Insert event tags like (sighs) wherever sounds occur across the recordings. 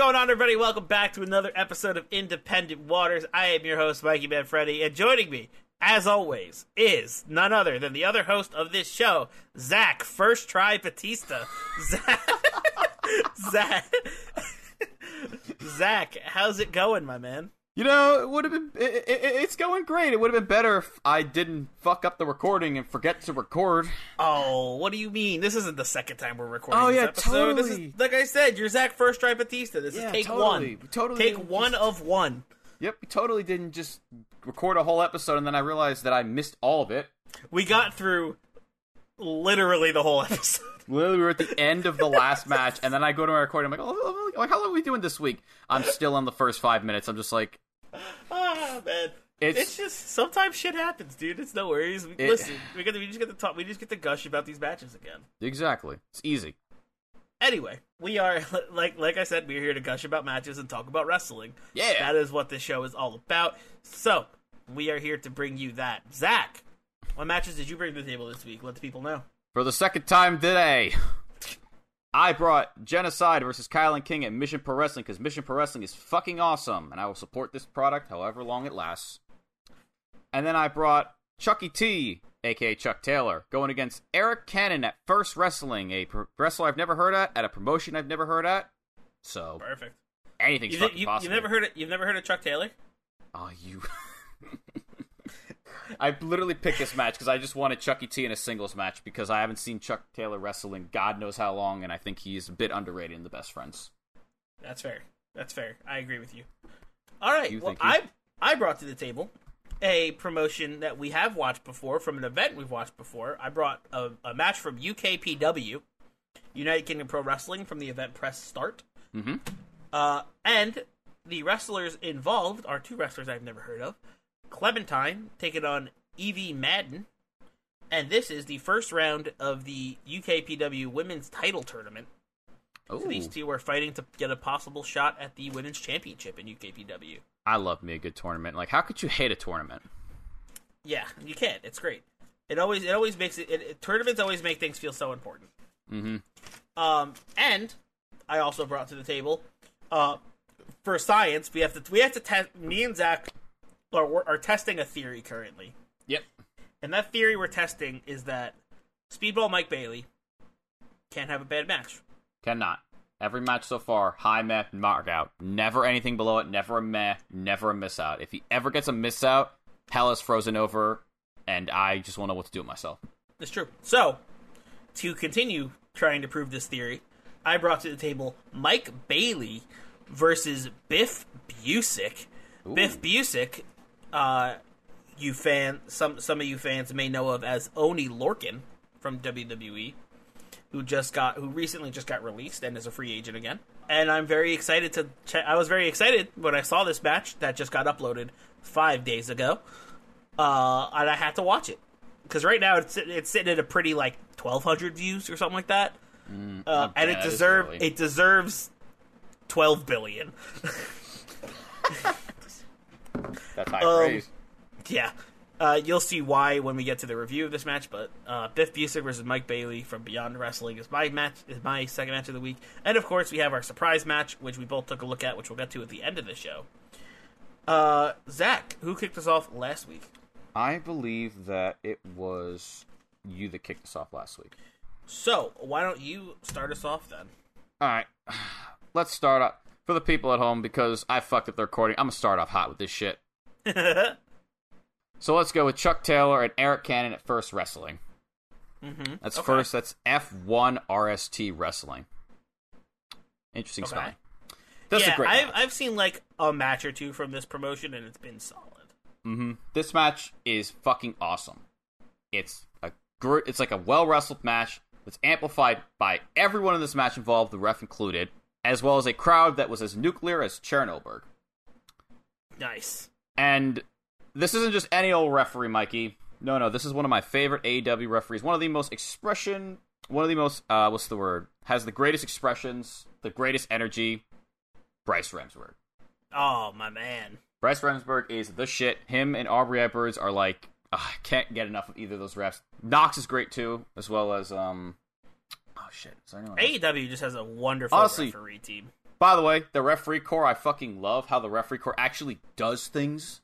Going on, everybody? Welcome back to another episode of Independent Waters. I am your host, Mikey Manfredi, and joining me, as always, is none other than the other host of this show, Zach First Try Batista. (laughs) Zach, (laughs) Zach, (laughs) Zach, how's it going, my man? You know, it would have been. It, it, it's going great. It would have been better if I didn't fuck up the recording and forget to record. Oh, what do you mean? This isn't the second time we're recording. Oh, this yeah, episode. This is totally. like I said, you're Zach First Try Batista. This Yeah, is take totally. one. Totally take one just- of one. Yep, we totally didn't just record a whole episode and then I realized that I missed all of it. We got through literally the whole episode. (laughs) Literally, we were at the end of the last match, and then I go to my recording. I'm like, oh, like, how long are we doing this week? I'm still on the first five minutes. I'm just like, Ah, man. It's- It's, just sometimes shit happens, dude. It's no worries. We, It- listen, we get to, we just get to talk. We just get to gush about these matches again. exactly. It's easy. Anyway, we are (laughs) like like I said, we're here to gush about matches and talk about wrestling. Yeah. that is what this show is all about. So we are here to bring you that. Zach, what matches did you bring to the table this week? Let the people know. For the second time today, I brought Genocide versus Kyle and King at Mission Pro Wrestling because Mission Pro Wrestling is fucking awesome, and I will support this product however long it lasts. And then I brought Chucky T, aka Chuck Taylor, going against Eric Cannon at First Wrestling, a pro- wrestler I've never heard at, at a promotion I've never heard at. So Perfect. anything's You, fucking you, possible. you've never heard it. You've never heard of Chuck Taylor? Oh, you. (laughs) I literally picked this match because I just wanted Chucky T in a singles match because I haven't seen Chuck Taylor wrestle in God knows how long, and I think he's a bit underrated in the best friends. That's fair. That's fair. I agree with you. All right. You well, I I brought to the table a promotion that we have watched before from an event we've watched before. I brought a, a match from UKPW, United Kingdom Pro Wrestling, from the event Press Start. Mm-hmm. Uh, and the wrestlers involved are two wrestlers I've never heard of. Clementine taking on Evie Madden. And this is the first round of the UKPW Women's Title Tournament. Oh, So these two are fighting to get a possible shot at the women's championship in UKPW. I love me a good tournament. Like, how could you hate a tournament? Yeah, you can't. It's great. It always it always makes it, it, it- tournaments always make things feel so important. Mm-hmm. Um, and I also brought to the table, uh, for science we have to we have to test. Me and Zach are are testing a theory currently, Yep. and that theory we're testing is that Speedball Mike Bailey can't have a bad match. Cannot. Every match so far, high meh, mark out. Never anything below it. Never a meh. Never a miss out. If he ever gets a miss out, hell is frozen over, and I just won't know what to do with myself. It's true. So, to continue trying to prove this theory, I brought to the table Mike Bailey versus Biff Busick. Biff Busick, uh, you fan some some of you fans may know of as Oney Lorcan from WWE, who just got who recently just got released and is a free agent again. And I'm very excited to check. I was very excited when I saw this match that just got uploaded five days ago, uh, and I had to watch it because right now it's it's sitting at a pretty like 1,200 views or something like that, uh, and it bad, it's deserve early. it deserves 12 billion. (laughs) That's high Um, praise. Yeah. Uh, you'll see why when we get to the review of this match, but uh, Biff Busick versus Mike Bailey from Beyond Wrestling is my match is my second match of the week, and of course we have our surprise match, which we both took a look at, which we'll get to at the end of the show. Uh, Zach, who kicked us off last week? I believe that it was you that kicked us off last week. So why don't you start us off then? All right, (sighs) let's start up. For the people at home because I fucked up the recording. I'm gonna start off hot with this shit. (laughs) So let's go with Chuck Taylor and Eric Cannon at First Wrestling. mm-hmm. That's Okay. first. That's F1 RST Wrestling. Interesting Okay. spelling. That's yeah, a great I've match. I've seen like a match or two from this promotion, and it's been solid. hmm This match is fucking awesome. It's a gr- it's like a well wrestled match that's amplified by everyone in this match involved, the ref included, as well as a crowd that was as nuclear as Chernobylburg. Nice. And this isn't just any old referee, Mikey. No, no, this is one of my favorite AEW referees. One of the most expression, one of the most, uh, what's the word? Has the greatest expressions, the greatest energy. Bryce Remsburg. Oh my man. Bryce Remsburg is the shit. Him and Aubrey Edwards are like, I can't get enough of either of those refs. Knox is great too, as well as um. Oh shit! Is there anyone else? AEW just has a wonderful Honestly- referee team. By the way, the referee corps, I fucking love how the referee corps actually does things.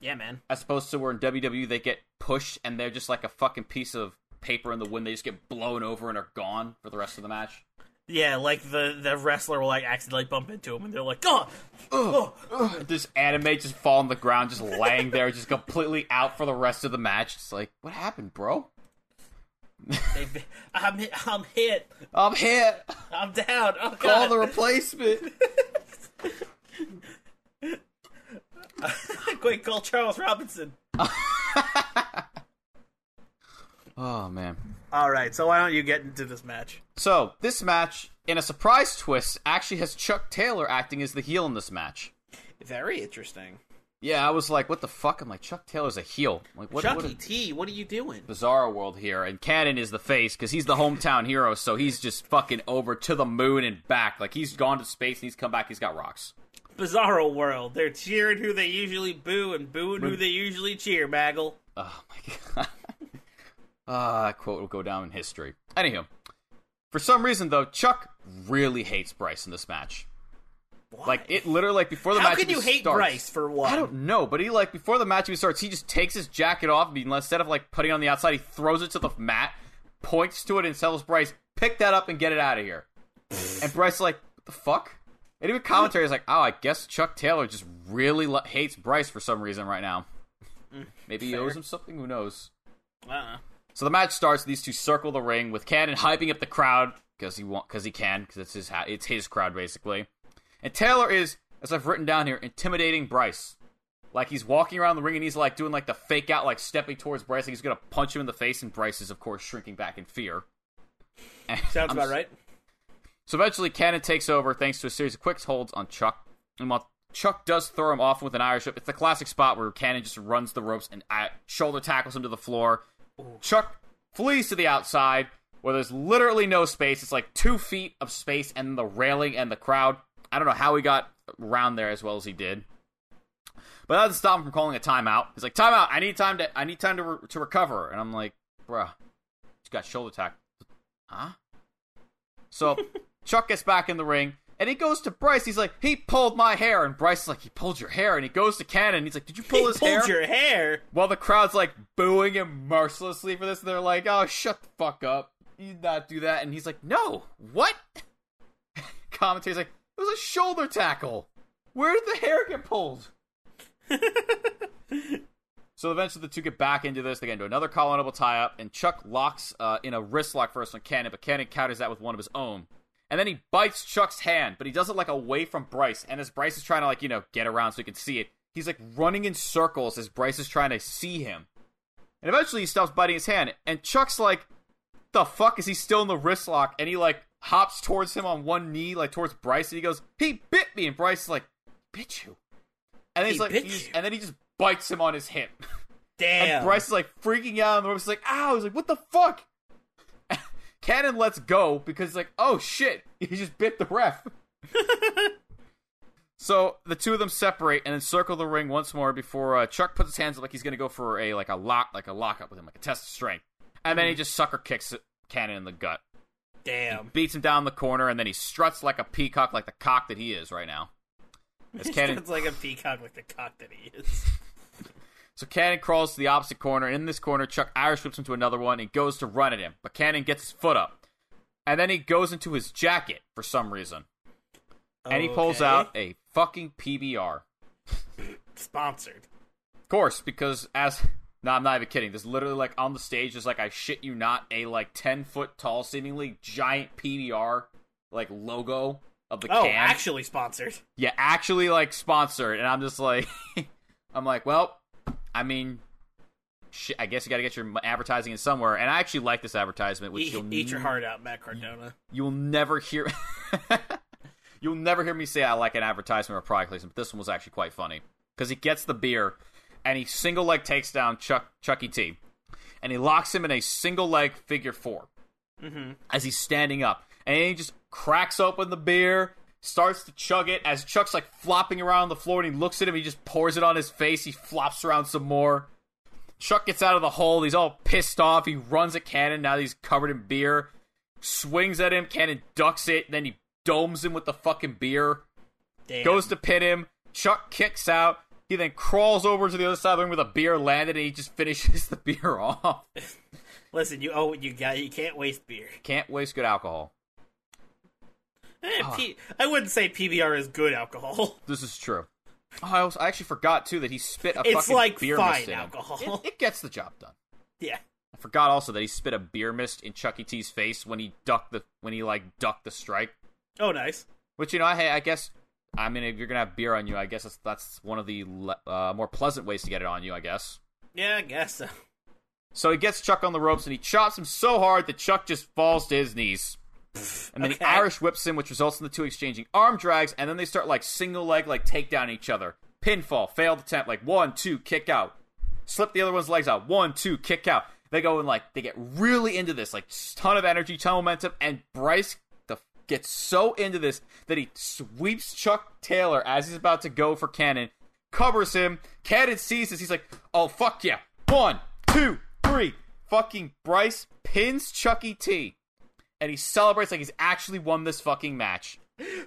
Yeah, man. as opposed to where in WWE they get pushed and they're just like a fucking piece of paper in the wind. They just get blown over and are gone for the rest of the match. Yeah, like the the wrestler will like accidentally bump into him, and they're like, "Oh, oh, This anime just fall on the ground, just laying there, just completely out for the rest of the match. It's like, what happened, bro? They- I'm hit, I'm hit, I'm hit. I'm down. Oh god, Call the replacement. (laughs) quick, call Charles Robinson." (laughs) oh man. All right, so why don't you get into this match? So this match, in a surprise twist, actually has Chuck Taylor acting as the heel in this match. Very interesting. Yeah, I was like, what the fuck? I'm like, Chuck Taylor's a heel. I'm like, what? what Chucky T, what are you doing? Bizarro world here, and Cannon is the face because he's the hometown hero, so he's just fucking over to the moon and back. Like he's gone to space and he's come back. He's got rocks. Bizarro world. They're cheering who they usually boo and booing who they usually cheer. Bagel. Oh my god. (laughs) Ah, that quote will go down in history. Anywho, for some reason though, Chuck really hates Bryce in this match. Why? Like it literally like before the match. How can you hate starts- Bryce for what? I don't know, but he like before the match even starts, he just takes his jacket off and instead of like putting it on the outside, he throws it to the mat, points to it, and tells Bryce, "Pick that up and get it out of here." and Bryce like, "What the fuck?" And even commentary is like, "Oh, I guess Chuck Taylor just really lo- hates Bryce for some reason right now. Mm, Maybe he fair. owes him something. Who knows?" Uh-uh. So the match starts. These two circle the ring with Cannon hyping up the crowd because he want because he can because it's his ha- it's his crowd basically. And Taylor is, as I've written down here, intimidating Bryce. Like he's walking around the ring and he's like doing like the fake out, like stepping towards Bryce. Like he's gonna punch him in the face, and Bryce is of course shrinking back in fear. (laughs) And Sounds I'm about right. So eventually, Cannon takes over thanks to a series of quick holds on Chuck. And while Chuck does throw him off with an Irish whip, it's the classic spot where Cannon just runs the ropes and uh, shoulder tackles him to the floor. Chuck flees to the outside where there's literally no space. It's like two feet of space and the railing and the crowd. I don't know how he got around there as well as he did. But that doesn't stop him from calling a timeout. He's like, "Timeout! I need time to, I need time to, re- to recover." And I'm like, "Bruh, he's got shoulder tack, huh?" So (laughs) Chuck gets back in the ring and he goes to Bryce. He's like, "He pulled my hair," and Bryce is like, "He pulled your hair." And he goes to Cannon. He's like, "Did you pull He his pulled hair?" Pulled your hair. While the crowd's like booing him mercilessly for this, and they're like, "Oh, shut the fuck up! You did not do that." And he's like, "No, what?" (laughs) Commentator's like, "It was a shoulder tackle. Where did the hair get pulled?" (laughs) so eventually, the two get back into this. They get into another colonable tie up, and Chuck locks uh, in a wrist lock first on Cannon, but Cannon counters that with one of his own. And then he bites Chuck's hand, but he does it like away from Bryce. And as Bryce is trying to like you know get around so he can see it, he's like running in circles as Bryce is trying to see him. And eventually he stops biting his hand, and Chuck's like, "The fuck is he still in the wrist lock?" And he like hops towards him on one knee, like towards Bryce, and he goes, "He bit me," and Bryce is like, "Bit you?" And then He he's like, he's- and then he just bites him on his hip. (laughs) Damn. And Bryce is like freaking out, and the ropes like, "Ow!" He's like, "What the fuck?" (laughs) Cannon lets go because he's like, "Oh shit!" (laughs) He just bit the ref. so the two of them separate and then circle the ring once more before uh, Chuck puts his hands up like he's gonna go for a like a lock, like a lockup with him, like a test of strength, and then he just sucker kicks Cannon in the gut, Damn. beats him down the corner, and then he struts like a peacock, like the cock that he is right now. As (laughs) Cannon It's like a peacock like the cock that he is. (laughs) So Cannon crawls to the opposite corner. and In this corner, Chuck Irish whips into another one and goes to run at him. But Cannon gets his foot up. And then he goes into his jacket for some reason. and he pulls out a fucking PBR. Sponsored. Of course, because as no, I'm not even kidding. There's literally like on the stage, there's like I shit you not, a like ten foot tall, seemingly giant PBR like logo of the Oh, can. actually sponsored. yeah, actually like sponsored, and I'm just like, (laughs) I'm like, well, I mean, shit, I guess you got to get your advertising in somewhere, and I actually like this advertisement, which Eat, you'll eat your heart out, Matt Cardona. you'll never hear (laughs) you'll never hear me say I like an advertisement or product placement. But this one was actually quite funny because he gets the beer and he single leg takes down Chuck Chucky T, and he locks him in a single leg figure 4 Mhm. as he's standing up, and he just cracks open the beer. Starts to chug it as Chuck's like flopping around the floor and he looks at him. He just pours it on his face. He flops around some more. Chuck gets out of the hole. He's all pissed off. He runs at Cannon now that he's covered in beer. Swings at him. Cannon ducks it. Then he domes him with the fucking beer. Damn. Goes to pin him. Chuck kicks out. He then crawls over to the other side of the ring with a beer landed and he just finishes (laughs) the beer off. Listen, you oh you got you can't waste beer. Can't waste good alcohol. Eh, Ah. P- I wouldn't say PBR is good alcohol. (laughs) This is true. Oh, I, also, I actually forgot too that he spit a It's fucking like beer fine mist alcohol. It, it gets the job done. Yeah. I forgot also that he spit a beer mist in Chucky T's face when he ducked the when he like ducked the strike. Oh, nice. Which you know, hey, I guess I mean if you're gonna have beer on you, I guess that's, that's one of the uh, more pleasant ways to get it on you. I guess. Yeah, I guess so. So he gets Chuck on the ropes and he chops him so hard that Chuck just falls to his knees. And then Okay. he Irish whips him, which results in the two exchanging arm drags, and then they start like single leg, like take down each other. Pinfall, failed attempt, like one, two, kick out. Slip the other one's legs out, one, two, kick out. They go and like they get really into this, like ton of energy, ton of momentum, and Bryce the, gets so into this that he sweeps Chuck Taylor as he's about to go for Cannon, covers him. Cannon sees this, he's like, "Oh fuck yeah! One, two, three. Fucking Bryce pins Chucky T and he celebrates like he's actually won this fucking match.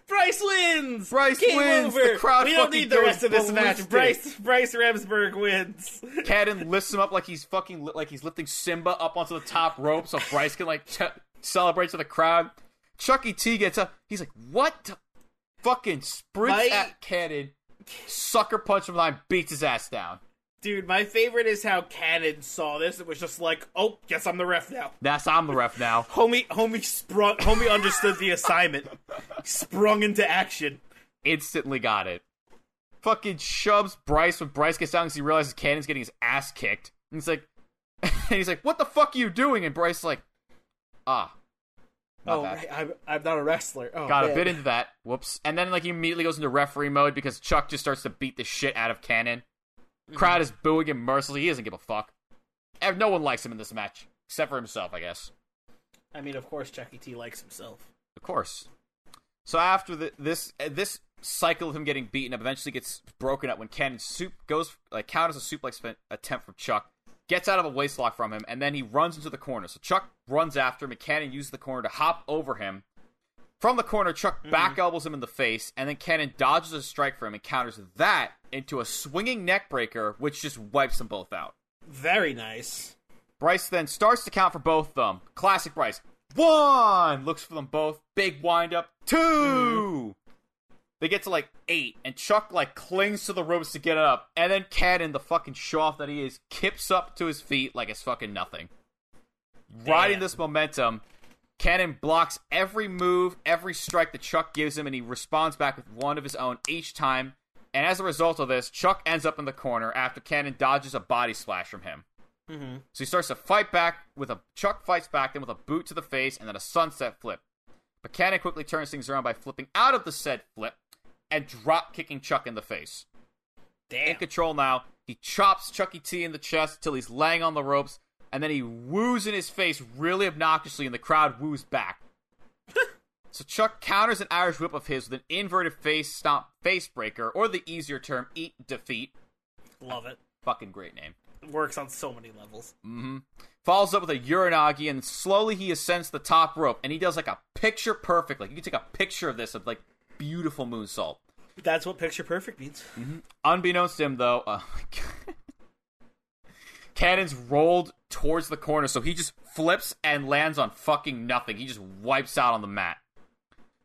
Bryce wins. Bryce Game wins! Over. The crowd we don't need the rest of this match. Bryce Bryce Remsburg wins. (laughs) Cannon lifts him up like he's fucking like he's lifting Simba up onto the top rope so Bryce can like ch- celebrate to the crowd. Chucky T gets up. He's like, "What?" the-" Fucking sprints My- at Cannon, sucker punch him behind, beats his ass down. Dude, my favorite is how Cannon saw this and was just like, "Oh, guess I'm the ref now." That's I'm the ref now. (laughs) Homie, homie sprung. Homie understood the assignment. Sprung into action. Instantly got it. Fucking shoves Bryce when Bryce gets down because he realizes Cannon's getting his ass kicked. And he's like, (laughs) and he's like, "What the fuck are you doing?" And Bryce is like, "Ah." Oh, right, I'm, I'm not a wrestler. Oh, Got a bit into that. Whoops. And then like he immediately goes into referee mode because Chuck just starts to beat the shit out of Cannon. Crowd is booing him mercilessly. He doesn't give a fuck. No one likes him in this match except for himself, I guess. I mean, of course, Chucky T likes himself. Of course. So after the, this uh, this cycle of him getting beaten up eventually gets broken up when Cannon soup goes like counters a suplex attempt from Chuck, gets out of a waistlock from him, and then he runs into the corner. So Chuck runs after him, and Cannon uses the corner to hop over him. From the corner, Chuck mm-hmm. back elbows him in the face, and then Cannon dodges a strike for him and counters that into a swinging neck breaker, which just wipes them both out. Very nice. Bryce then starts to count for both of them. Classic Bryce. One! Looks for them both. Big wind up. 2 They get to like eight, and Chuck like clings to the ropes to get up. And then Cannon, the fucking show off that he is, kips up to his feet like it's fucking nothing. Riding this momentum, Cannon blocks every move, every strike that Chuck gives him, and he responds back with one of his own each time. And as a result of this, Chuck ends up in the corner after Cannon dodges a body splash from him. Mm-hmm. So he starts to fight back with a Chuck fights back then with a boot to the face and then a sunset flip. But Cannon quickly turns things around by flipping out of the said flip and drop kicking Chuck in the face. In Damn. control now, he chops Chucky T in the chest till he's laying on the ropes, and then he woos in his face really obnoxiously, and the crowd woos back. (laughs) so Chuck counters an Irish whip of his with an inverted face stomp face breaker, or the easier term, eat defeat. Love it. Fucking great name. Works on so many levels. Mm-hmm. Follows up with a Uranage, and slowly he ascends the top rope, and he does like a picture perfect. Like you can take a picture of this of like beautiful moonsault. That's what picture perfect means. Unbeknownst to him, though, uh, (laughs) Cannon's rolled towards the corner, so he just flips and lands on fucking nothing. He just wipes out on the mat.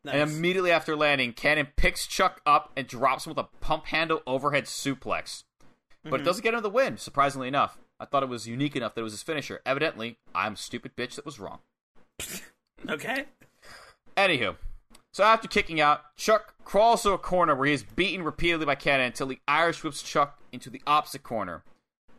And immediately after landing, Cannon picks Chuck up and drops him with a pump handle overhead suplex. But Mm-hmm. it doesn't get him the win, surprisingly enough. I thought it was unique enough that it was his finisher. Evidently, I'm a stupid bitch that was wrong. (laughs) Okay. Anywho, so after kicking out, Chuck crawls to a corner where he is beaten repeatedly by Cannon until the Irish whips Chuck into the opposite corner.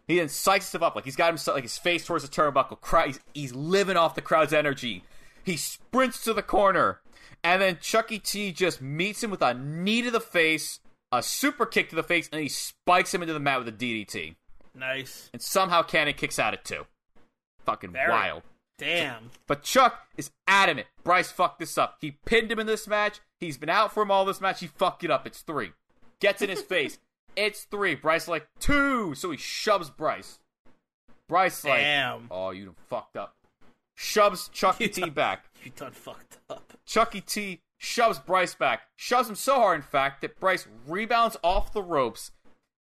He then psychs himself up, like he's got himself, like his face towards the turnbuckle. He's, he's living off the crowd's energy. He sprints to the corner, and then Chucky T just meets him with a knee to the face, a super kick to the face, and he spikes him into the mat with a DDT. Nice. And somehow Cannon kicks out it too. Fucking Very- wild. Damn. But Chuck is adamant. Bryce fucked this up. He pinned him in this match. He's been out for him all this match. He fucked it up. It's three. Gets in his (laughs) face. It's three. Bryce like two. So he shoves Bryce. Bryce like, Damn. oh, you done fucked up. Shoves Chucky (laughs) You T done- back. You done fucked up. Chucky T shoves Bryce back. Shoves him so hard, in fact, that Bryce rebounds off the ropes,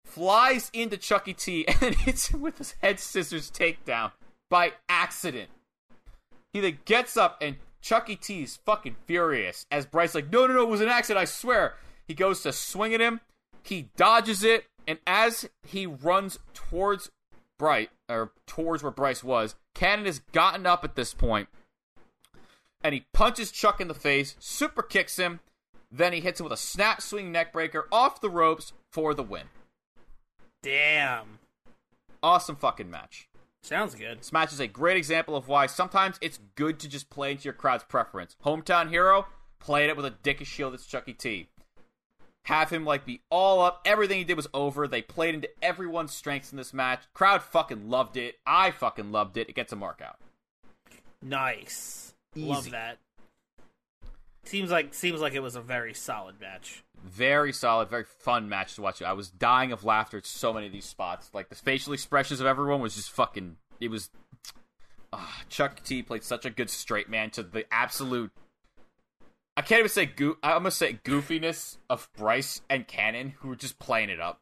flies into Chucky T, (laughs) and hits him with his head scissors takedown by accident. He then gets up, and Chucky T is fucking furious as Bryce like, no, no, no, it was an accident, I swear. He goes to swing at him. He dodges it, and as he runs towards Bright or towards where Bryce was, Cannon has gotten up at this point and he punches Chuck in the face, super kicks him, then he hits him with a snap swing neckbreaker off the ropes for the win. Damn. Awesome fucking match. Sounds good. This match is a great example of why sometimes it's good to just play into your crowd's preference. Hometown hero, played it with a dickish shield that's Chucky T. Have him like be all up. Everything he did was over. They played into everyone's strengths in this match. Crowd fucking loved it. I fucking loved it. It gets a mark out. Nice. Easy. Love that. Seems like seems like it was a very solid match. Very solid, very fun match to watch. I was dying of laughter at so many of these spots. Like the facial expressions of everyone was just fucking. It was. ah, Chuck T played such a good straight man to the absolute. I can't even say goo. I'm gonna say goofiness of Bryce and Cannon, who were just playing it up.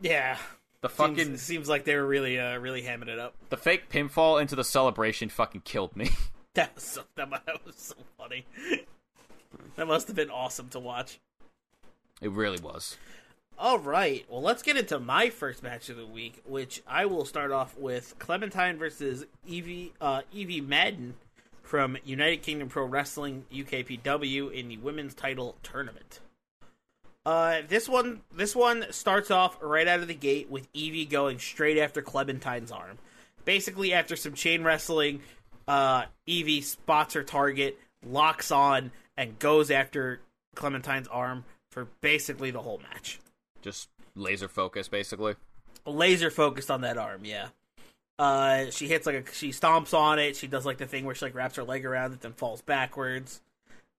Yeah. The fucking seems like they were really uh really hamming it up. the fake pinfall into the celebration fucking killed me. (laughs) That was so that, that was so funny. That must have been awesome to watch. it really was. All right, well, let's get into my first match of the week, which I will start off with Clementine versus Evie uh, Evie Madden from United Kingdom Pro Wrestling UKPW in the women's title tournament. Uh, this one this one starts off right out of the gate with Evie going straight after Clementine's arm. Basically, after some chain wrestling, uh, Evie spots her target, locks on, and goes after Clementine's arm for basically the whole match. Just laser focus, basically. Laser focused on that arm, yeah. Uh, she hits like a she stomps on it. She does like the thing where she like wraps her leg around it, then falls backwards.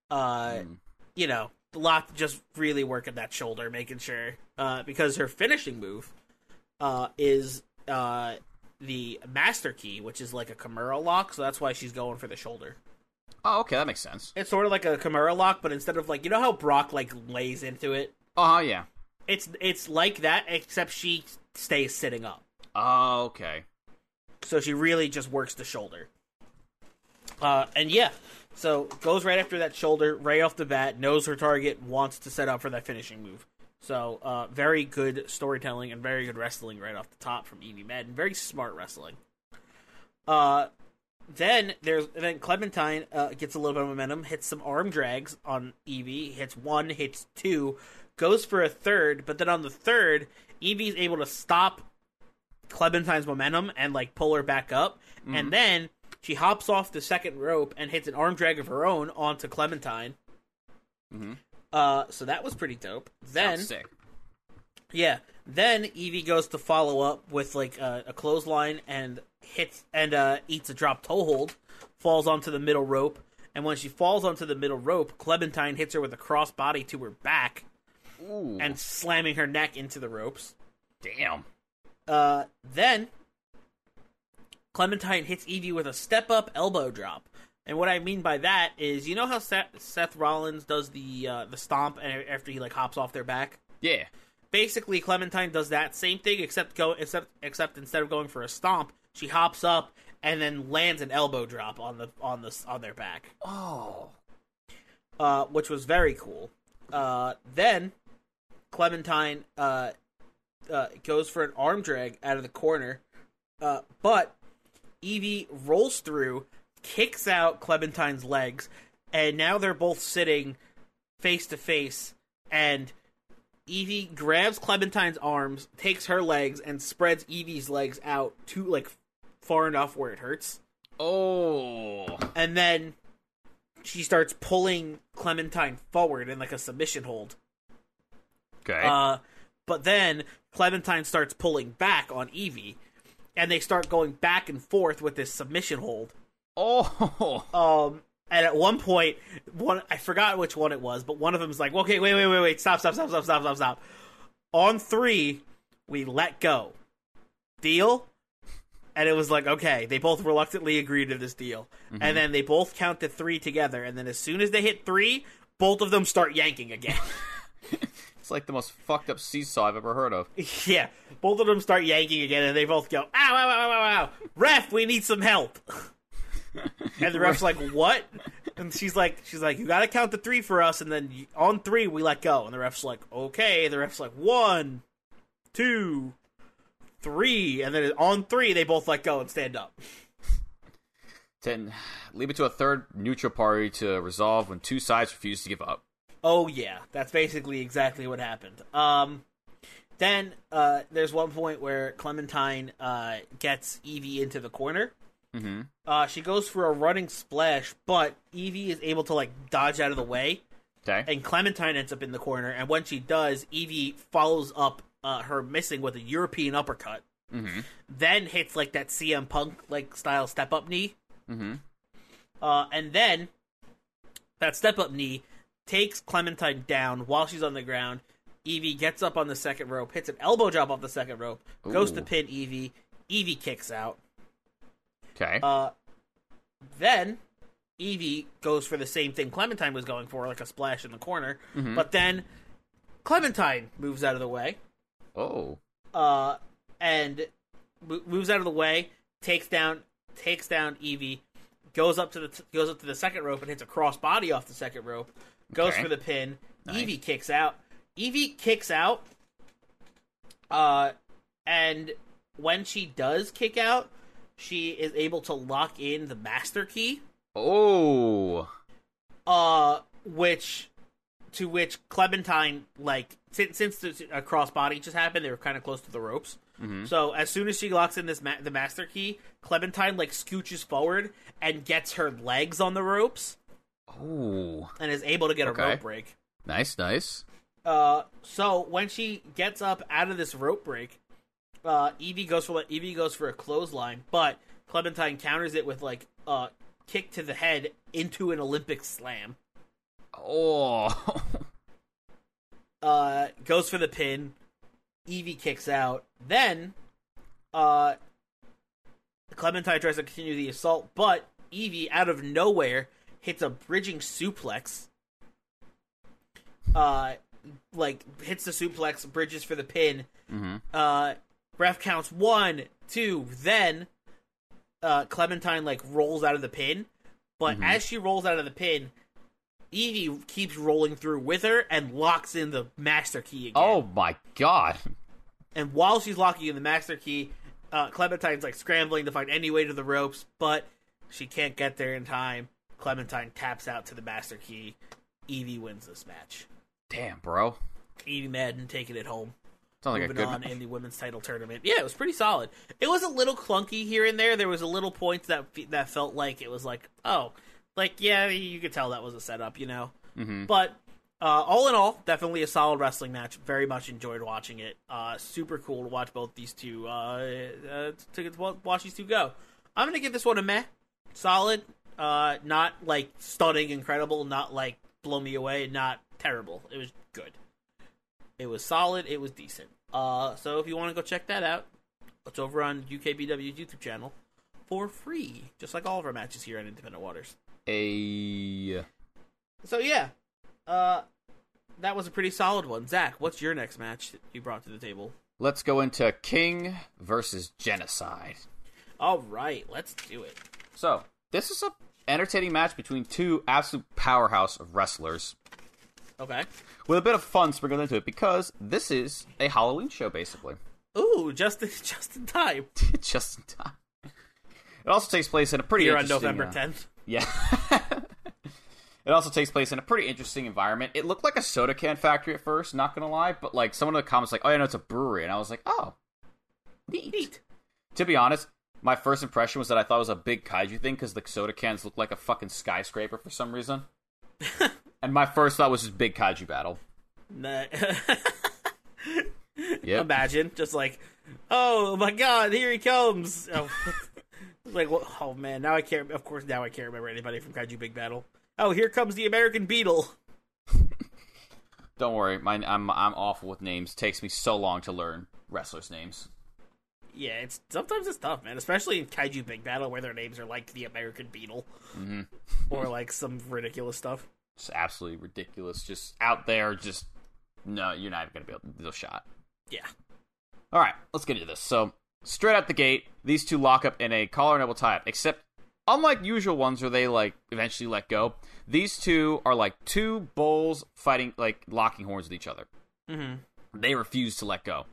Uh, Mm. you know, a lot just really working that shoulder, making sure uh, because her finishing move uh, is uh, the master key, which is like a Kimura lock, so that's why she's going for the shoulder. Oh, okay, that makes sense. It's sort of like a Kimura lock, but instead of like you know how Brock like lays into it, Oh, yeah. it's it's like that except she stays sitting up. Oh, okay. So she really just works the shoulder. Uh, and yeah, so goes right after that shoulder, right off the bat, knows her target, wants to set up for that finishing move. So uh, very good storytelling and very good wrestling right off the top from Evie Madden. Very smart wrestling. Uh, then there's then Clementine uh, gets a little bit of momentum, hits some arm drags on Evie, hits one, hits two, goes for a third, but then on the third, Evie's able to stop Clementine's momentum and like pull her back up, and then she hops off the second rope and hits an arm drag of her own onto Clementine. Mhm. Uh, so that was pretty dope. Then sick. yeah, then Evie goes to follow up with like a, a clothesline and hits and uh, eats a drop toe hold, falls onto the middle rope, and when she falls onto the middle rope, Clementine hits her with a cross body to her back Ooh. and slamming her neck into the ropes. damn. Uh, then Clementine hits Evie with a step up elbow drop. And what I mean by that is, you know how Seth, Seth Rollins does the uh, the stomp after he like hops off their back. Yeah. Basically, Clementine does that same thing, except go except except instead of going for a stomp, she hops up and then lands an elbow drop on the on the on their back. Oh. uh, which was very cool. Uh, then Clementine uh, uh, goes for an arm drag out of the corner, uh, but Evie rolls through, kicks out Clementine's legs, and now they're both sitting face to face. And Evie grabs Clementine's arms, takes her legs, and spreads Evie's legs out to like far enough where it hurts. Oh. And then she starts pulling Clementine forward in like a submission hold. Okay. Uh, but then Clementine starts pulling back on Evie, and they start going back and forth with this submission hold. oh. (laughs) Um, and at one point, one I forgot which one it was, but one of them is like, "Okay, wait, wait, wait, wait, stop, stop, stop, stop, stop, stop, stop." On three, we let go. Deal. And it was like, okay, they both reluctantly agreed to this deal. And mm-hmm. then they both count to three together. And then as soon as they hit three, both of them start yanking again. (laughs) (laughs) It's like the most fucked up seesaw I've ever heard of. yeah, both of them start yanking again, and they both go, ow, ow, ow, ow, ow, ow. Ref, we need some help. (laughs) and the ref's like, what? And she's like, she's like, you gotta count to three for us, and then on three we let go. And the ref's like, okay. The ref's like, one, two, three, and then on three they both let go and stand up. Ten. Leave it to a third neutral party to resolve when two sides refuse to give up. Oh yeah, that's basically exactly what happened. Um, then uh, there's one point where Clementine uh, gets Evie into the corner. Mm-hmm. Uh, she goes for a running splash, but Evie is able to like dodge out of the way, Okay. and Clementine ends up in the corner. And when she does, Evie follows up uh, her missing with a European uppercut, Mm-hmm. then hits like that CM Punk like style step up knee. Mm-hmm. Uh, and then that step up knee takes Clementine down while she's on the ground. Evie gets up on the second rope, hits an elbow drop off the second rope, goes to pin Evie. Evie kicks out. Okay. Uh, then Evie goes for the same thing Clementine was going for, like a splash in the corner. But then Clementine moves out of the way, oh. uh, and moves out of the way, takes down takes down Evie, goes up to the goes up to the second rope and hits a cross body off the second rope, goes Okay. for the pin. Nice. Evie kicks out. Evie kicks out. Uh, and when she does kick out, she is able to lock in the master key. Oh. Uh, which to which Clementine like since since the, a crossbody just happened, they were kind of close to the ropes. So as soon as she locks in this ma- the master key, Clementine like scooches forward and gets her legs on the ropes Oh. and is able to get Okay. a rope break. Nice, nice. Uh, so when she gets up out of this rope break, uh, Evie goes for Evie goes for a clothesline, but Clementine counters it with like a kick to the head into an Olympic slam. Oh. (laughs) uh, goes for the pin. Evie kicks out. Then, uh, Clementine tries to continue the assault, but Evie, out of nowhere, hits a bridging suplex. Uh, like hits the suplex, bridges for the pin. mm-hmm. Uh, ref counts one, two. Then, uh, Clementine like rolls out of the pin, but as she rolls out of the pin, Evie keeps rolling through with her and locks in the master key again. Oh my god. And while she's locking in the master key, uh, Clementine's like scrambling to find any way to the ropes, but she can't get there in time. Clementine taps out to the master key. Evie wins this match. Damn, bro. Evie Madden taking it home. Sounds like a moving good on match. in the women's title tournament. Yeah, it was pretty solid. It was a little clunky here and there. There was a little points that that felt like it was like, oh, like yeah, you could tell that was a setup, you know. Mhm. But uh, all in all, definitely a solid wrestling match. Very much enjoyed watching it. Uh, super cool to watch both these two. Uh, uh, to to watch these two go. I'm gonna give this one a meh, solid. Uh, not like stunning, incredible. Not like blow me away. Not terrible. It was good. It was solid. It was decent. Uh, so if you want to go check that out, it's over on UKPW's YouTube channel for free, just like all of our matches here on Independent Waters. A So yeah, uh, that was a pretty solid one. Zach, what's your next match that you brought to the table? Let's go into King versus Genocide. All right, let's do it. So this is a entertaining match between two absolute powerhouse of wrestlers Okay. with a bit of fun sprinkled into it because this is a Halloween show, basically. Ooh, just in, (laughs) just in time. (laughs) Just in time. It also takes place in a pretty Here on November uh, 10th. Yeah. (laughs) it also takes place in a pretty interesting environment. It looked like a soda can factory at first, not gonna lie, but like someone in the comments like, "Oh, yeah, no, it's a brewery," and I was like, "Oh, neat." Neat. To be honest, my first impression was that I thought it was a big kaiju thing because the soda cans looked like a fucking skyscraper for some reason. (laughs) and my first thought was just big kaiju battle. Nah. Yep. (laughs) Imagine just like, oh my god, here he comes. Oh, like, well, oh man, now I can't. Of course, now I can't remember anybody from Kaiju Big Battle. Oh, here comes the American Beetle. (laughs) Don't worry, my, I'm I'm awful with names. takes me so long to learn wrestlers' names. Yeah, it's sometimes it's tough, man. Especially in Kaiju Big Battle, where their names are like the American Beetle, Mm-hmm. (laughs) or like some ridiculous stuff. It's absolutely ridiculous. Just out there, just no, you're not even gonna be able to do a shot. Yeah. All right, let's get into this. So, straight out the gate, these two lock up in a collar and elbow tie up. Except, unlike usual ones where they like eventually let go, these two are like two bulls fighting, like locking horns with each other. Mm-hmm. They refuse to let go.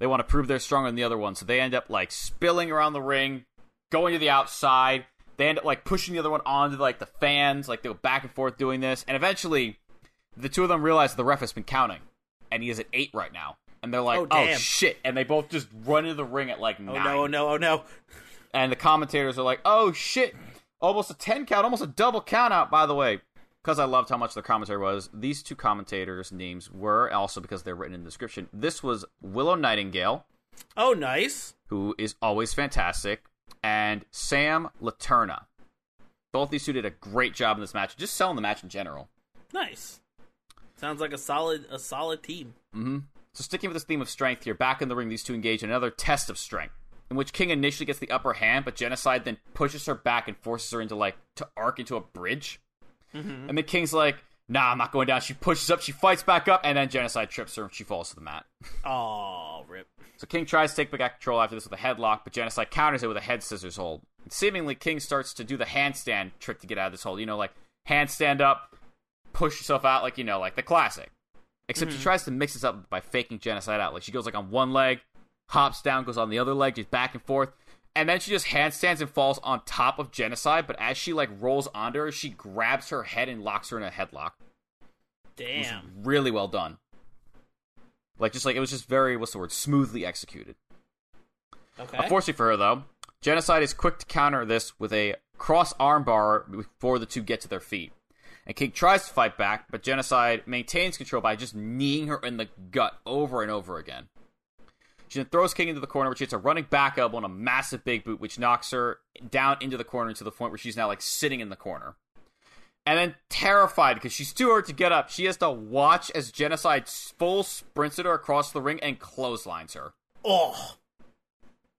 They want to prove they're stronger than the other one, so they end up like spilling around the ring, going to the outside. They end up like pushing the other one onto like the fans, like they go back and forth doing this, and eventually, the two of them realize the ref has been counting, and he is at eight right now. And they're like, Oh, "Oh, shit!" And they both just run into the ring at like Oh nine. no! Oh no! No, oh no! And the commentators are like, "Oh shit!" Almost a ten count, almost a double count out. By the way, because I loved how much the commentary was. These two commentators' names were also because they're written in the description. This was Willow Nightingale, Oh, nice. who is always fantastic, and Sam Laterna. Both these two did a great job in this match, just selling the match in general. Nice. Sounds like a solid a solid team. hmm So sticking with this theme of strength here, back in the ring, these two engage in another test of strength, in which King initially gets the upper hand, but Genocide then pushes her back and forces her into like to arc into a bridge. Mm-hmm. And then King's like, "Nah, I'm not going down." She pushes up, she fights back up, and then Genocide trips her and she falls to the mat. (laughs) Oh, rip. So King tries to take back control after this with a headlock, but Genocide counters it with a head scissors hold. And seemingly, King starts to do the handstand trick to get out of this hold. You know, like handstand up, push yourself out, like you know, like the classic. Except she mm-hmm. tries to mix this up by faking Genocide out. Like she goes like on one leg, hops down, goes on the other leg, just back and forth, and then she just handstands and falls on top of Genocide. But as she like rolls onto her, she grabs her head and locks her in a headlock. Damn. really well done. Like just like it was just very what's the word smoothly executed. Okay. Unfortunately for her, though, Genocide is quick to counter this with a cross armbar before the two get to their feet. And King tries to fight back, but Genocide maintains control by just kneeing her in the gut over and over again. She then throws King into the corner, which hits a running back elbow and a massive big boot, which knocks her down into the corner to the point where she's now like sitting in the corner. And then terrified because she's too hurt to get up, she has to watch as Genocide full sprints at her across the ring and clotheslines her. oh,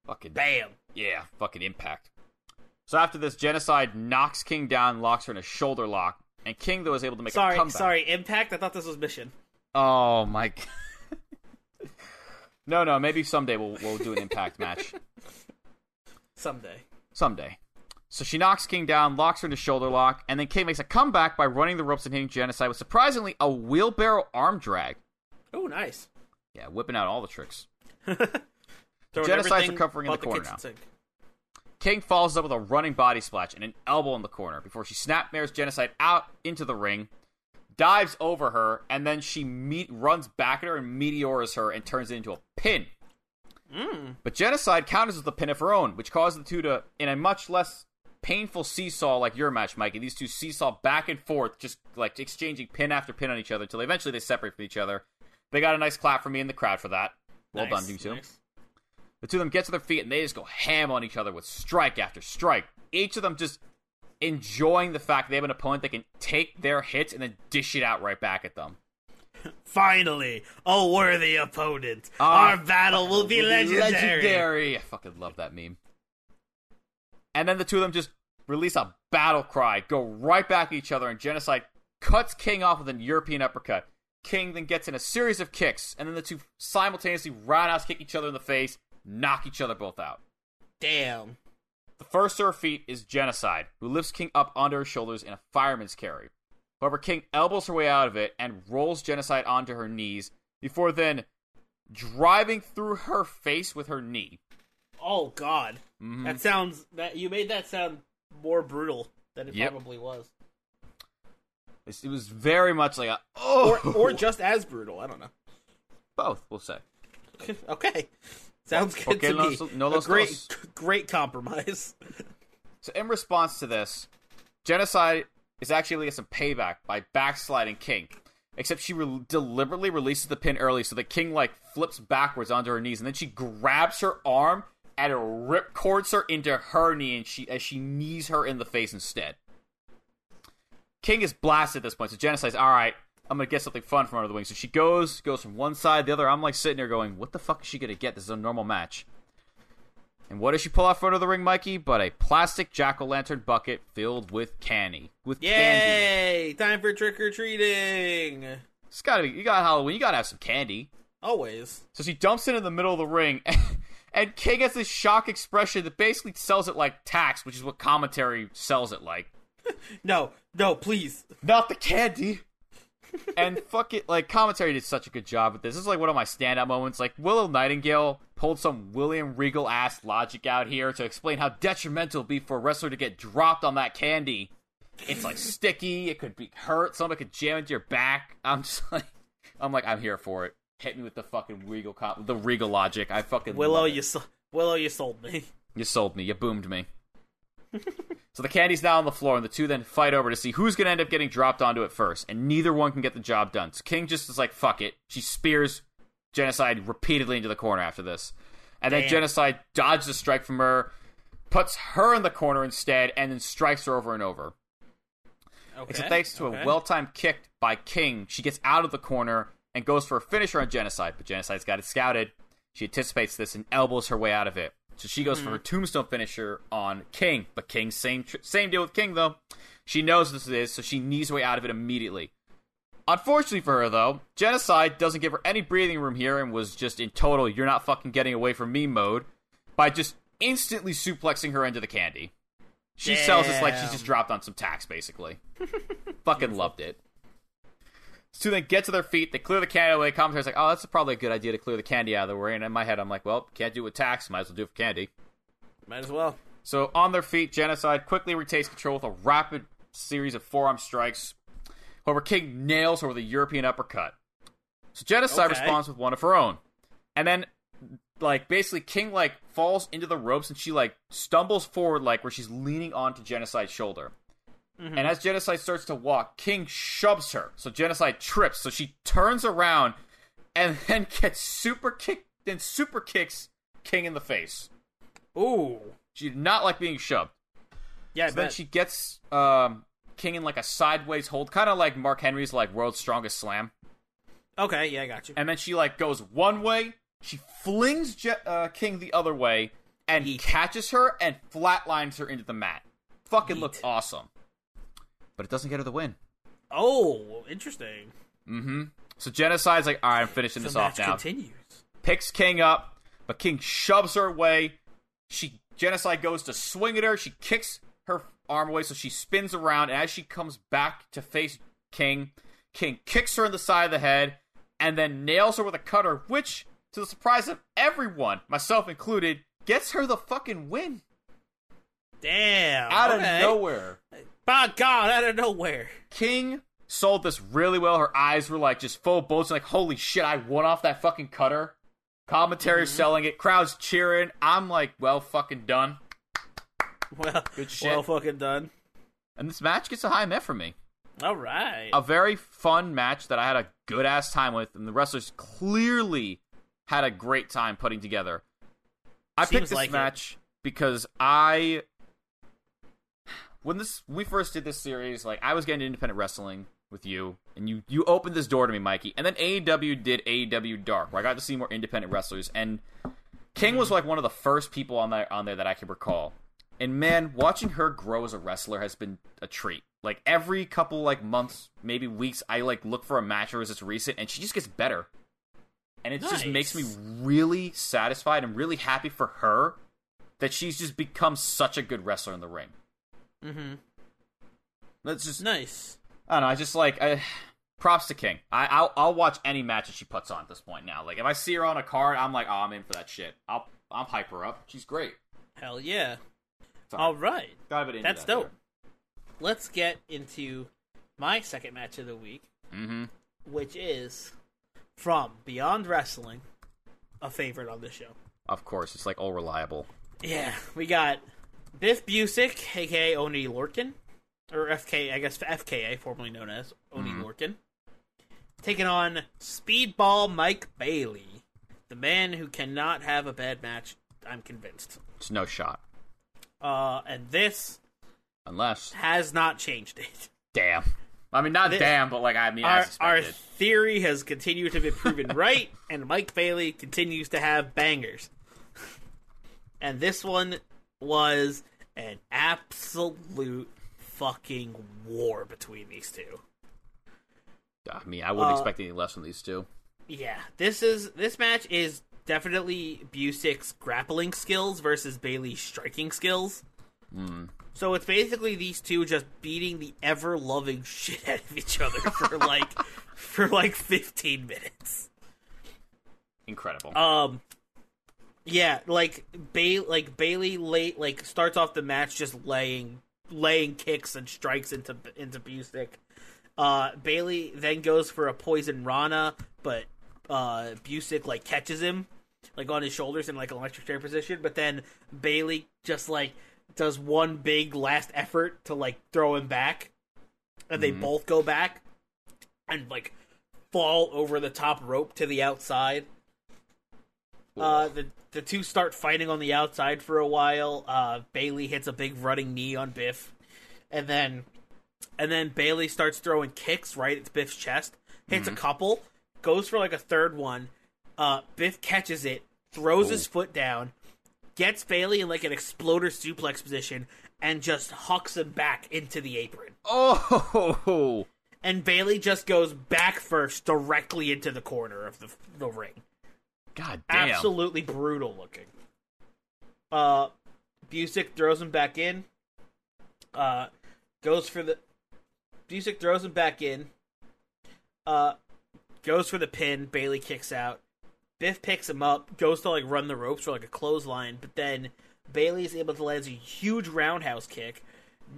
Fucking bam. yeah, fucking impact. So after this, Genocide knocks King down, locks her in a shoulder lock, and King though was able to make a Sorry, comeback. sorry. Impact. I thought this was Mission. Oh my. (laughs) no, no. Maybe someday we'll we'll do an impact match. (laughs) Someday. Someday. So she knocks King down, locks her into shoulder lock, and then King makes a comeback by running the ropes and hitting Genocide with surprisingly a wheelbarrow arm drag. Oh, nice. Yeah, whipping out all the tricks. (laughs) Genocide's recovering in the corner kitchen now. King follows up with a running body splash and an elbow in the corner before she snapmares Genocide out into the ring, dives over her, and then she meet- runs back at her and meteors her and turns it into a pin. Mm. But Genocide counters with a pin of her own, which caused the two to, in a much less painful seesaw like your match, Mikey, these two seesaw back and forth, just like exchanging pin after pin on each other until eventually they separate from each other. They got a nice clap from me in the crowd for that. Well Nice, done, you two. nice. The two of them get to their feet and they just go ham on each other with strike after strike. Each of them just enjoying the fact they have an opponent that can take their hits and then dish it out right back at them. (laughs) Finally, a worthy opponent. Ah, Our battle will be legendary. Legendary. I fucking love that meme. And then the two of them just release a battle cry, go right back at each other, and Genocide cuts King off with an European uppercut. King then gets in a series of kicks, and then the two simultaneously roundhouse kick each other in the face, knock each other both out. Damn. The first to her feet is Genocide, who lifts King up onto her shoulders in a fireman's carry. However, King elbows her way out of it and rolls Genocide onto her knees before then driving through her face with her knee. Oh God, Mhm. that sounds that you made that sound more brutal than it Yep. probably was, It was very much like a oh, or or just as brutal. I don't know. both. We'll say. (laughs) okay, sounds good to no me. no los great, dos. (laughs) great compromise. So in response to this, Genocide is actually able to get some payback by backsliding King. Except she re- deliberately releases the pin early, so the King like flips backwards onto her knees, and then she grabs her arm and rip cords her into her knee, and she as she knees her in the face instead. King is blasted at this point, so Genocide's all right. I'm gonna get something fun from under the wing. So she goes, goes from one side to the other. I'm like sitting there going, "What the fuck is she gonna get? This is a normal match." And what does she pull out front of the ring, Mikey? But a plastic jack o' lantern bucket filled with candy. With candy. Yay! Time for trick or treating. It's gotta be. You got Halloween. You gotta have some candy. Always. So she dumps it in the middle of the ring, (laughs) and, and King has this shock expression that basically sells it like tax, which is what commentary sells it like. (laughs) No, no, please. Not the candy. And fuck it, like commentary did such a good job with this. This is like one of my standout moments. Like Willow Nightingale pulled some William Regal ass logic out here to explain how detrimental it'd be for a wrestler to get dropped on that candy. It's like sticky. It could be hurt. Someone could jam into your back. I'm just (laughs) like, I'm like, I'm here for it. Hit me with the fucking Regal, com- the Regal logic. I fucking Willow, you so- Willow, you sold me. You sold me. You boomed me. (laughs) so the candy's now on the floor, and the two then fight over to see who's going to end up getting dropped onto it first, and neither one can get the job done. So King just is like, fuck it. She spears Genocide repeatedly into the corner after this. And then Genocide dodges a strike from her, puts her in the corner instead, and then strikes her over and over. Okay. Except thanks to okay. a well timed kick by King, she gets out of the corner and goes for a finisher on Genocide, but Genocide's got it scouted. She anticipates this and elbows her way out of it. So she goes for her mm-hmm. tombstone finisher on King, but King same tr- same deal with King though. She knows this is, so she knees her way out of it immediately. Unfortunately for her though, Genocide doesn't give her any breathing room here and was just in total "you're not fucking getting away from me" mode by just instantly suplexing her into the candy. She sells this like she's just dropped on some tax, basically. (laughs) Fucking loved it. So they get to their feet, they clear the candy away. Commentary's like, oh, that's probably a good idea to clear the candy out of the way. And in my head, I'm like, well, can't do it with tax, might as well do it for candy. Might as well. So on their feet, Genocide quickly retains control with a rapid series of forearm strikes. However, King nails her with a European uppercut. So Genocide Okay. responds with one of her own. And then like basically King like falls into the ropes and she like stumbles forward like where she's leaning onto Genocide's shoulder. And as Genocide starts to walk, King shoves her. So Genocide trips. So she turns around and (laughs) then gets super kicked then super kicks King in the face. Ooh. She did not like being shoved. Yeah, I So then she gets um, King in like a sideways hold, kind of like Mark Henry's like world's strongest slam. Okay, yeah, I got you. And then she like goes one way, she flings Je- uh, King the other way, and he catches her and flatlines her into the mat. Fucking Yeet. looked awesome, but it doesn't get her the win. Oh, interesting. Mm-hmm. So Genocide's like, all right, I'm finishing this off now. continues. picks King up, but King shoves her away. She Genocide goes to swing at her. She kicks her arm away, so she spins around. And as she comes back to face King, King kicks her in the side of the head and then nails her with a cutter, which, to the surprise of everyone, myself included, gets her the fucking win Damn. out okay. of nowhere. By God, out of nowhere. King sold this really well. Her eyes were like just full of bullets. Like, holy shit, I won off that fucking cutter. Commentary mm-hmm. selling it, crowds cheering. I'm like, well, fucking done. Well, Good shit. well fucking done. And this match gets a high met for me. All right. A very fun match that I had a good ass time with, and the wrestlers clearly had a great time putting together. I Seems picked this like it. match because I when this when we first did this series, like I was getting into independent wrestling with you, and you you opened this door to me, Mikey. And then AEW did AEW Dark, where I got to see more independent wrestlers. And King was like one of the first people on there on there that I can recall. And man, watching her grow as a wrestler has been a treat. Like every couple like months, maybe weeks, I like look for a match or is it's recent, and she just gets better. And it just makes me really satisfied and really happy for her that she's just become such a good wrestler in the ring. Mm-hmm. That's just Nice. I don't know. I just like I, props to King. I I'll, I'll watch any match that she puts on at this point now. Like if I see her on a card, I'm like, oh, I'm in for that shit. I'll I'll hype her up. She's great. Hell yeah. Sorry. All right. Got a bit into That's that dope. Let's get into my second match of the week, Mm-hmm. which is from Beyond Wrestling, a favorite on the show. Of course, it's like all reliable. Yeah, we got Biff Busick, aka Oney Lorcan, or FK, I guess FKA, formerly known as Oney Lorcan, taking on Speedball Mike Bailey, the man who cannot have a bad match. I'm convinced. It's no shot. Uh, and this Unless has not changed it. damn. I mean, not This- damn, but like I mean, Our, as our theory has continued to be proven (laughs) right, and Mike Bailey continues to have bangers. And this one was an absolute fucking war between these two. I mean, I wouldn't uh, expect any less from these two. Yeah, this is this match is definitely Busick's grappling skills versus Bailey's striking skills. So it's basically these two just beating the ever loving (laughs) shit out of each other for like (laughs) for like 15 minutes. Incredible. Um yeah, like Bay like Bailey late like starts off the match just laying laying kicks and strikes into into Busick. Uh Bailey then goes for a poison Rana, but uh Busick like catches him like on his shoulders in like an electric chair position, but then Bailey just like does one big last effort to like throw him back. And they both go back and like fall over the top rope to the outside. Uh, the the two start fighting on the outside for a while. Uh, Bailey hits a big running knee on Biff, and then and then Bailey starts throwing kicks right at Biff's chest. Hits a couple, goes for like a third one. Uh, Biff catches it, throws his foot down, gets Bailey in like an exploder suplex position, and just hucks him back into the apron. oh, (laughs) And Bailey just goes back first directly into the corner of the the ring. God damn! Absolutely brutal looking. Uh, Busick throws him back in. Uh, goes for the. Busick throws him back in. Uh, goes for the pin. Bailey kicks out. Biff picks him up. Goes to like run the ropes for like a clothesline, but then Bailey is able to land a huge roundhouse kick,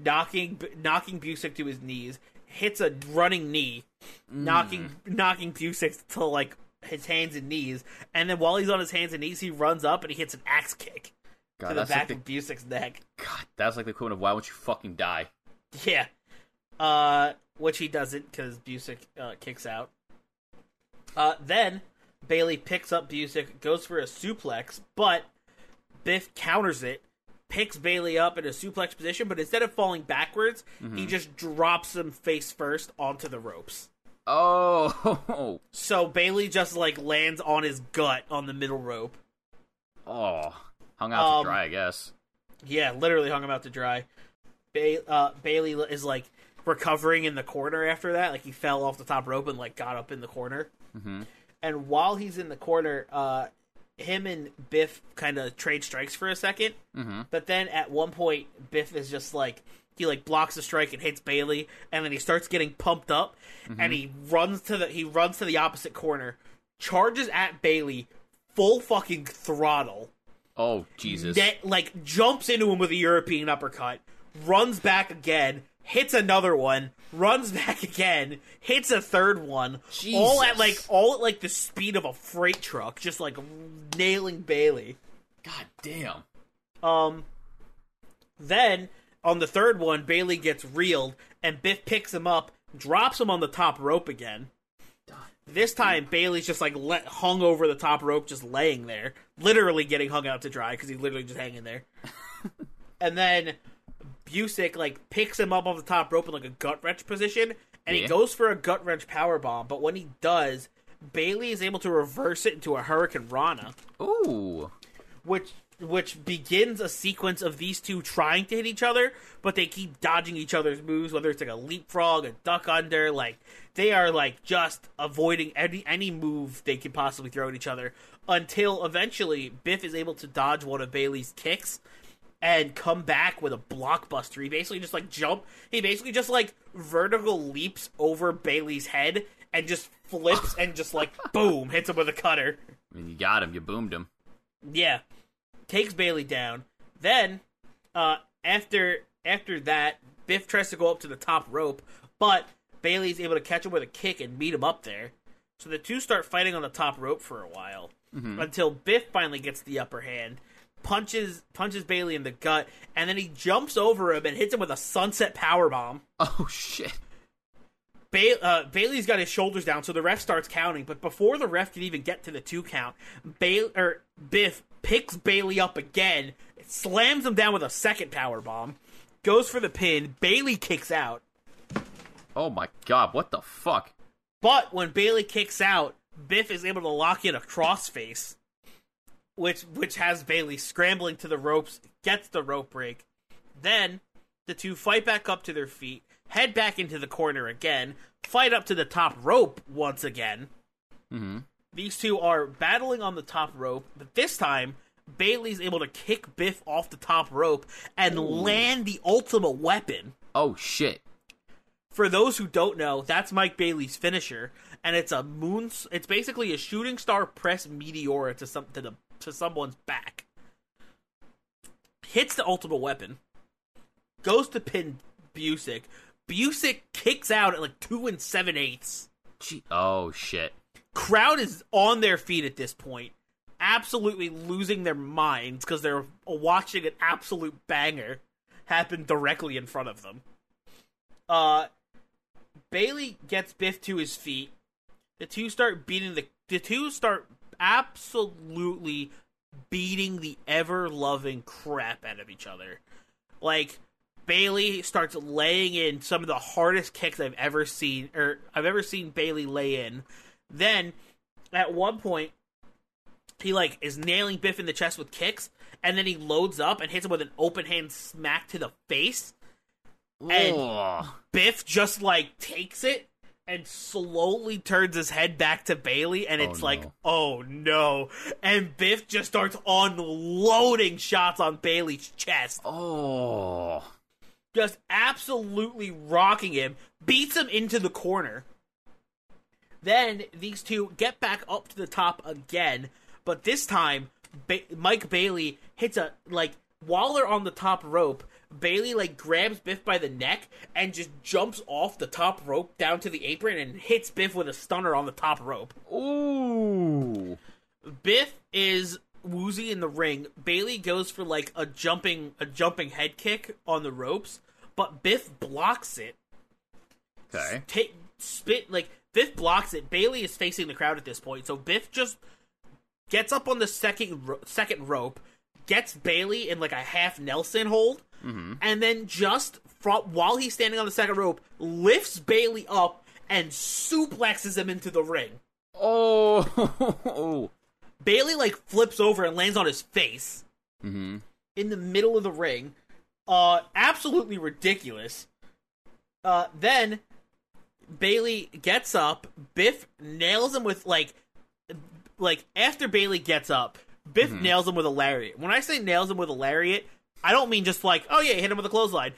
knocking knocking Busick to his knees. Hits a running knee, knocking knocking Busick to like his hands and knees, and then while he's on his hands and knees, he runs up and he hits an axe kick God, to the back like of Busick's neck. the, God, that's like the equivalent of why won't you fucking die? Yeah, uh, which he doesn't because Busick uh, kicks out. Uh, then Bailey picks up Busick, goes for a suplex, but Biff counters it, picks Bailey up in a suplex position, but instead of falling backwards, he just drops him face first onto the ropes. Oh, (laughs) So Bailey just like lands on his gut on the middle rope. oh, hung out Um, to dry, I guess. Yeah, literally hung him out to dry. Ba- uh, Bailey is like recovering in the corner after that. Like he fell off the top rope and like got up in the corner. Mhm. And while he's in the corner, uh, him and Biff kind of trade strikes for a 2nd Mhm. But then at one point, Biff is just like he like blocks a strike and hits Bailey, and then he starts getting pumped up, and he runs to the he runs to the opposite corner, charges at Bailey, full fucking throttle Oh, Jesus. that like jumps into him with a European uppercut, runs back again, hits another one, runs (laughs) back again, hits a third one, all at like all at like the speed of a freight truck, just like nailing Bailey. God damn. Um, then on the third one, Bailey gets reeled, and Biff picks him up, drops him on the top rope again. This time, Bailey's just like let, hung over the top rope, just laying there, literally getting hung out to dry because he's literally just hanging there. (laughs) and then Busick like picks him up off the top rope in like a gut wrench position, and he goes for a gut wrench power bomb. But when he does, Bailey is able to reverse it into a Hurricane Rana Ooh. which which begins a sequence of these two trying to hit each other, but they keep dodging each other's moves, whether it's like a leapfrog, a duck under, like they are like just avoiding any any move they can possibly throw at each other until eventually Biff is able to dodge one of Bailey's kicks and come back with a blockbuster. He basically just like jump. He basically just like vertical leaps over Bailey's head and just flips and just like (laughs) boom hits him with a cutter. I mean, you got him. You boomed him. Yeah, takes Bailey down. Then, uh, after after that, Biff tries to go up to the top rope, but Bailey's able to catch him with a kick and meet him up there. So the two start fighting on the top rope for a while until Biff finally gets the upper hand, punches punches Bailey in the gut, and then he jumps over him and hits him with a sunset power bomb. (laughs) Oh shit. Ba- uh, Bailey's got his shoulders down, so the ref starts counting. But before the ref can even get to the two count, ba- or Biff picks Bailey up again, slams him down with a second power bomb, goes for the pin. Bailey kicks out, Oh my god. What the fuck? but when Bailey kicks out, Biff is able to lock in a crossface, which which has Bailey scrambling to the ropes, gets the rope break. Then the two fight back up to their feet, head back into the corner again, fight up to the top rope once again. Mm-hmm. These two are battling on the top rope, but this time Bailey's able to kick Biff off the top rope and land the ultimate weapon. Oh shit. For those who don't know, that's Mike Bailey's finisher, and it's a moon. It's basically a shooting star press meteora to some to the to someone's back. Hits the ultimate weapon, goes to pin Busick. Busick kicks out at like two and seven eighths. Gee. Oh shit. Crowd is on their feet at this point, absolutely losing their minds because they're watching an absolute banger happen directly in front of them. Uh, Bailey gets Biff to his feet. The two start beating the the two start absolutely beating the ever loving crap out of each other. Like Bailey starts laying in some of the hardest kicks I've ever seen, or I've ever seen Bailey lay in. Then, at one point, he like is nailing Biff in the chest with kicks, and then he loads up and hits him with an open hand smack to the face. And- Ugh. Biff just like takes it and slowly turns his head back to Bailey, and oh, it's Oh, like, oh no! And Biff just starts unloading shots on Bailey's chest, Oh. just absolutely rocking him, beats him into the corner. Then these two get back up to the top again, but this time ba- Mike Bailey hits a like while they're on the top rope. Bailey like grabs Biff by the neck and just jumps off the top rope down to the apron and hits Biff with a stunner on the top rope. Ooh. Biff is woozy in the ring. Bailey goes for like a jumping a jumping head kick on the ropes, but Biff blocks it Okay. take spit like Biff blocks it. Bailey is facing the crowd at this point, so Biff just gets up on the second ro- second rope, gets Bailey in like a half Nelson hold, and then just from, while he's standing on the second rope, lifts Bailey up and suplexes him into the ring. Oh. (laughs) Bailey like flips over and lands on his face mm-hmm. in the middle of the ring. Uh, absolutely ridiculous. Uh, then Bailey gets up. Biff nails him with like, like after Bailey gets up, Biff mm-hmm. nails him with a lariat. When I say nails him with a lariat, I don't mean just like, oh yeah, hit him with a clothesline.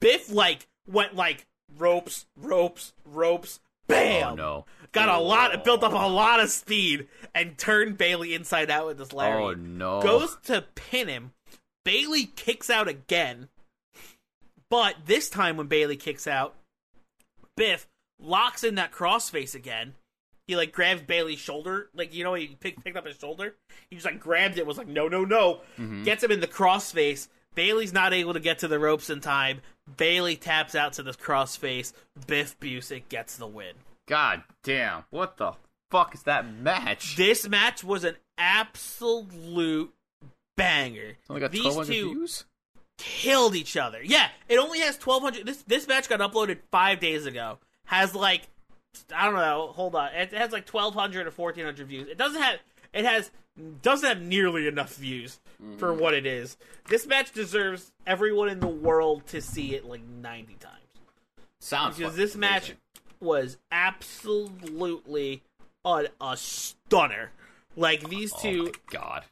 Biff like went like ropes, ropes, ropes, bam. Oh no. Got a lot, oh. built up a lot of speed, and turned Bailey inside out with this lariat Oh no. goes to pin him. Bailey kicks out again. But this time when Bailey kicks out, Biff locks in that crossface again. He like grabs Bailey's shoulder, like you know he pick, picked up his shoulder. He just like grabbed it, was like no no no, mm-hmm. gets him in the crossface. Bailey's not able to get to the ropes in time. Bailey taps out to the crossface. Biff Busick gets the win. God damn. What the fuck is that match? This match was an absolute banger. Only got These two views? killed each other. Yeah, it only has 1200 this this match got uploaded 5 days ago. Has like I don't know, hold on. It has like 1200 or 1400 views. It doesn't have it has doesn't have nearly enough views for what it is. This match deserves everyone in the world to see it like 90 times. Sounds Because this match was absolutely a, a stunner. Like these Oh two god.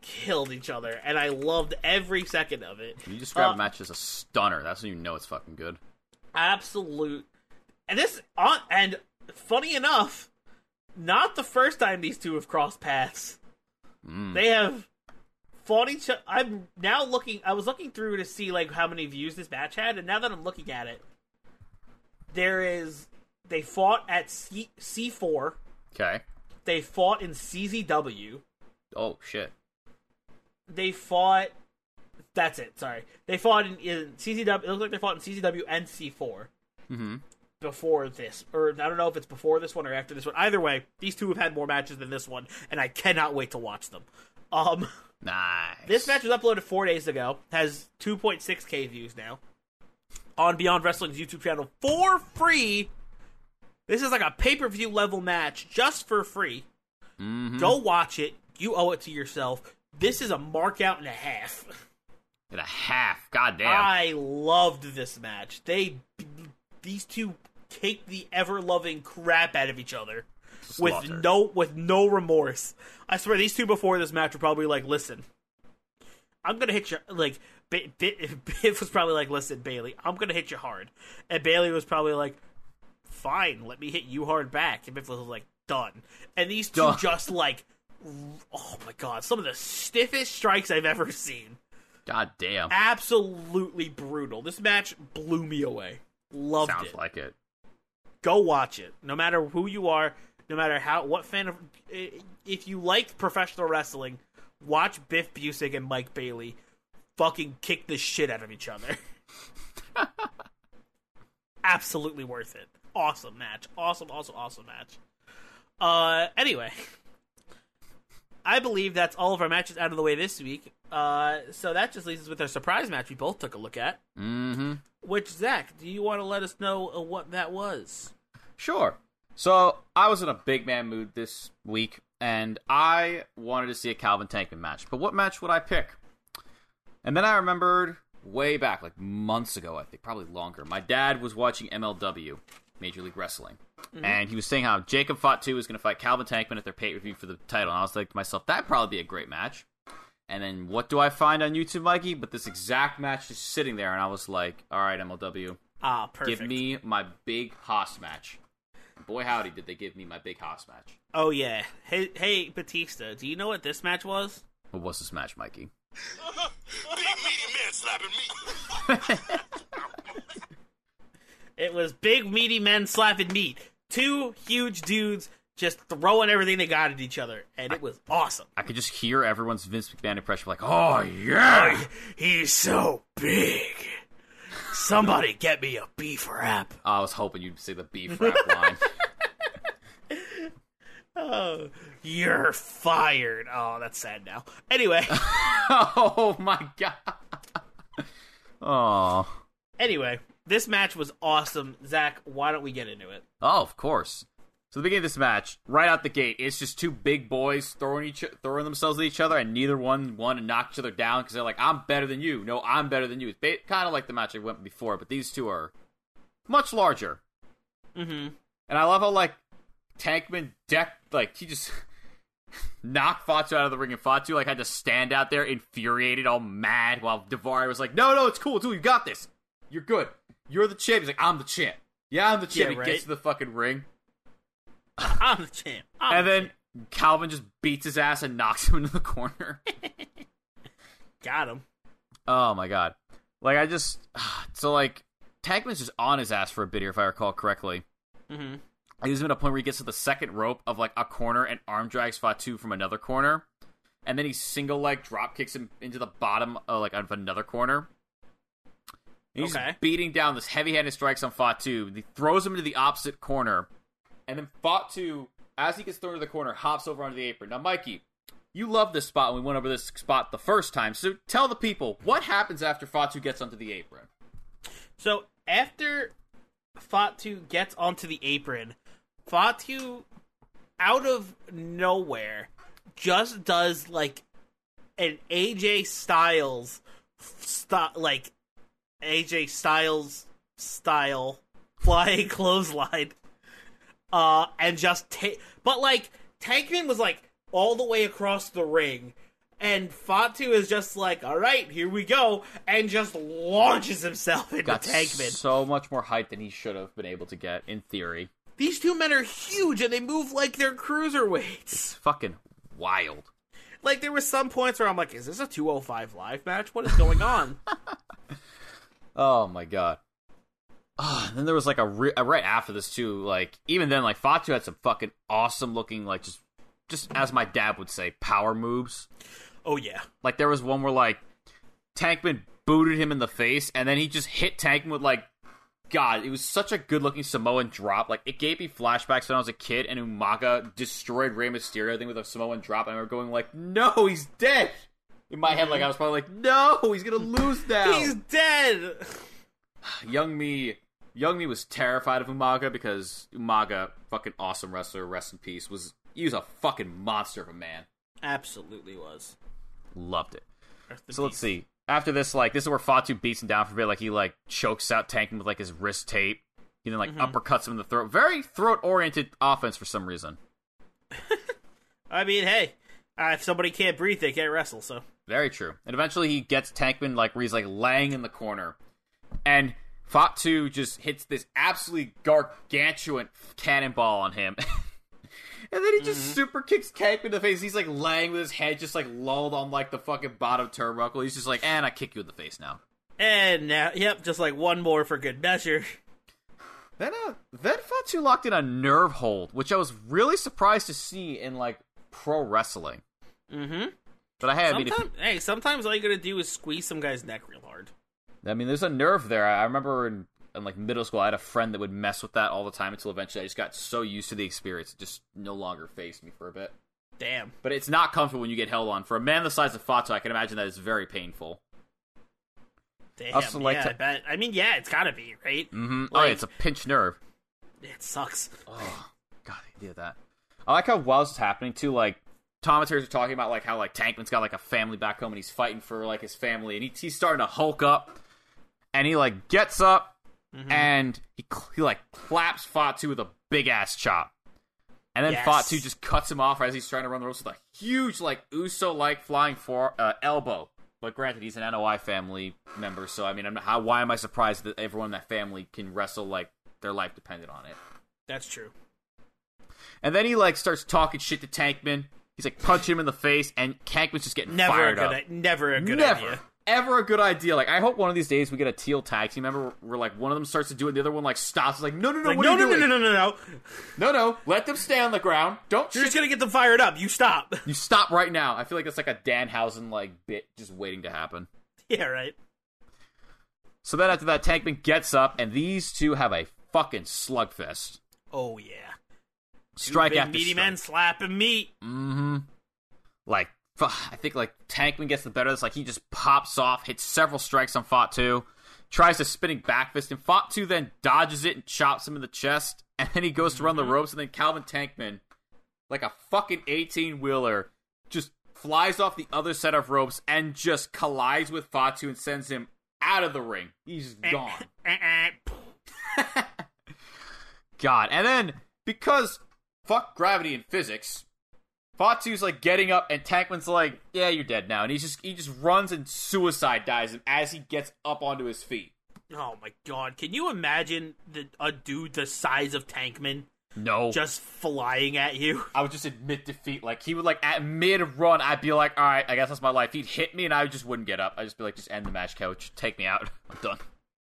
killed each other, and I loved every second of it. Can you describe Uh, a match as a stunner? That's when you know it's fucking good. Absolute, and this on and funny enough, not the first time these two have crossed paths. Mm. They have fought each other. I'm now looking. I was looking through to see like how many views this match had, and now that I'm looking at it, there is they fought at C C four. Okay. They fought in CZW. Oh shit. They fought. That's it. Sorry, they fought in, in CZW. It looks like they fought in CZW and C four Mm-hmm. Before this, or I don't know if it's before this one or after this one. Either way, these two have had more matches than this one, and I cannot wait to watch them. Um. (laughs) Nice. This match was uploaded four days ago. Has 2.6k views now on Beyond Wrestling's YouTube channel for free. This is like a pay per view level match just for free. Mhm. Go watch it. You owe it to yourself. This is a mark out and a half. And a half. God damn. I loved this match. They these two kicked the ever loving crap out of each other with no with no remorse. I swear these two before this match were probably like, "Listen, I'm gonna hit you." Like B- B- (laughs) Biff was probably like, "Listen, Bailey, I'm gonna hit you hard," and Bailey was probably like, "Fine, let me hit you hard back." And Biff was like, "Done." And these two Done. just like, oh my god, some of the stiffest strikes I've ever seen God damn. absolutely brutal. This match blew me away. Loved Sounds it. like it. Go watch it. No matter who you are, no matter how what fan of if you like professional wrestling, watch Biff Busick and Mike Bailey fucking kick the shit out of each other. (laughs) absolutely worth it. Awesome match. Awesome, awesome, awesome match. Uh anyway, I believe that's all of our matches out of the way this week. Uh, so that just leaves us with our surprise match we both took a look at. Mm-hmm. Which Zach, do you want to let us know uh, what that was? Sure. So I was in a big man mood this week, and I wanted to see a Calvin Tankman match. But what match would I pick? And then I remembered way back, like months ago, I think, probably longer. My dad was watching MLW, Major League Wrestling, and he was saying how Jacob fought Fatu was going to fight Calvin Tankman at their pay per view for the title. And I was like to myself, that'd probably be a great match. And then what do I find on YouTube, Mikey? But this exact match is sitting there, and I was like, all right, MLW, Ah, perfect. give me my big Haas match. Boy, howdy, did they give me my big Haas match. Oh yeah. Hey, hey, Batista. Do you know what this match was? What was this match, Mikey? (laughs) Big meaty man slapping me. (laughs) It was big meaty men slapping meat. Two huge dudes just throwing everything they got at each other, and it was awesome. I could just hear everyone's Vince McMahon impression, like, oh yeah, He's so big. Somebody get me a beef wrap. Oh, I was hoping you'd say the beef wrap (laughs) line. Oh, you're fired. Oh, that's sad now. Anyway, (laughs) oh my god. Oh, anyway, this match was awesome. Zach, why don't we get into it? oh, of course. So the beginning of this match, right out the gate, it's just two big boys throwing each throwing themselves at each other, and neither one want to knock each other down because they're like, "I'm better than you." No, I'm better than you. It's kind of like the match I went before, but these two are much larger. Mm-hmm. And I love how like Tankman deck like he just (laughs) knocked Fatu out of the ring and Fatu like had to stand out there infuriated, all mad, while Davari was like, No, no, it's cool, dude, you got this. You're good. You're the champ. He's like, I'm the champ. Yeah, I'm the champ. Yeah, he right. gets to the fucking ring. (laughs) I'm the champ. I'm and the then champ. Calvin just beats his ass and knocks (laughs) him into the corner. (laughs) got him. oh my god. Like I just (sighs) so like Tankman's just on his ass for a bit here, if I recall correctly. Mm-hmm. He was at a point where he gets to the second rope of like a corner and arm drags Fatu from another corner, and then he single leg drop kicks him into the bottom of like of another corner. And he's Okay. beating down this heavy handed strikes on Fatu. He throws him into the opposite corner, and then Fatu, as he gets thrown to the corner, hops over onto the apron. Now, Mikey, you love this spot we went over this spot the first time. So tell the people what happens after Fatu gets onto the apron. So after Fatu gets onto the apron, Fatu, out of nowhere, just does like an AJ Styles, st- like AJ Styles style flying (laughs) clothesline, uh, and just take. But like Tankman was like all the way across the ring. And Fatu is just like, all right, here we go, and just launches himself (laughs) into Got Tankman. so much more height than he should have been able to get, in theory. These two men are huge, and they move like they're cruiserweights. It's fucking wild. Like there were some points where I'm like, is this a 205 live match? What is going on? (laughs) Oh my god. And then there was like a, re- uh, right after this too. Like even then, like Fatu had some fucking awesome looking, like just just as my dad would say, power moves. oh yeah, Like there was one where like Tankman booted him in the face, and then he just hit Tankman with like, God, it was such a good looking Samoan drop. Like it gave me flashbacks when I was a kid, and Umaga destroyed Rey Mysterio thing with a Samoan drop, and I remember going like, No, he's dead. In my head, like I was probably like, No, he's gonna lose now. (laughs) he's dead. (sighs) young me young me was terrified of Umaga because Umaga, fucking awesome wrestler, rest in peace, was he was a fucking monster of a man. Absolutely was. Loved it. Rest in So let's see. After this, like this is where Fatu beats him down for a bit, like he like chokes out Tank with like his wrist tape. He then like uppercuts him in the throat. Very throat oriented offense for some reason. (laughs) I mean, hey, uh, if somebody can't breathe, they can't wrestle. So Very true. And eventually he gets Tankman like where he's like laying in the corner. And Fatu just hits this absolutely gargantuan cannonball on him. (laughs) and then he just super kicks Tankman in the face. He's like laying with his head just like lulled on like the fucking bottom turnbuckle. He's just like, and I kick you in the face now. and now, yep, just like one more for good measure. Then uh then Fatu locked in a nerve hold, which I was really surprised to see in like pro wrestling. Mm-hmm. But I had if- hey, sometimes all you gotta do is squeeze some guy's neck real hard. I mean, there's a nerve there. I remember in, in like middle school, I had a friend that would mess with that all the time until eventually I just got so used to the experience, it just no longer faced me for a bit. Damn. But it's not comfortable when you get held on. For a man the size of Fatu, I can imagine that is very painful. Damn. also like yeah, to- I bet. I mean, yeah, it's gotta be right. Mm-hmm. oh, yeah, it's a pinched nerve. It sucks. Oh, God, I did that. I like how while this is happening too, like commentators are talking about like how like Tankman's got like a family back home and he's fighting for like his family and he, he's starting to hulk up and he like gets up and he he like claps Fatu with a big ass chop. And then Yes. Fatu just cuts him off as he's trying to run the ropes with a huge like Uso like flying for uh, elbow. But granted, he's an Anoa'i family member, so I mean, I'm how why am I surprised that everyone in that family can wrestle like their life depended on it? That's true. And then he like starts talking shit to Tankman. He's like punching him in the face, and Tankman's just getting Never a fired good. up. Never a good Never, idea. Ever a good idea. Like I hope one of these days we get a teal tag team member where like one of them starts to do it, and the other one like stops. It's like no, no, no, Like, no, no, no, doing? no, no, no, no. no, no. Let them stay on the ground. Don't You're shit. just gonna get them fired up. You stop. (laughs) You stop right now. I feel like it's like a Danhausen like bit just waiting to happen. yeah, right. So then after that, Tankman gets up, and these two have a fucking slugfest. Oh yeah. Strike Big after meaty strike. men slapping meat. Mm-hmm. Like, I think like Tankman gets the better of this. Like he just pops off, hits several strikes on Fatu, tries to spinning back fist, and Fatu then dodges it and chops him in the chest. And then he goes to run the ropes, and then Calvin Tankman, like a fucking eighteen wheeler, just flies off the other set of ropes and just collides with Fatu and sends him out of the ring. He's gone. (laughs) Eh, eh. (laughs) God. And then because fuck gravity and physics, Fatu's like getting up and Tankman's like, "Yeah, you're dead now." And he just he just runs and suicide dies him as he gets up onto his feet. Oh my god! Can you imagine the, a dude the size of Tankman No. just flying at you? (laughs) I would just admit defeat. Like he would like at mid run, I'd be like, "All right, I guess that's my life." He'd hit me, and I just wouldn't get up. I'd just be like, "Just end the match, coach. Take me out. (laughs) I'm done."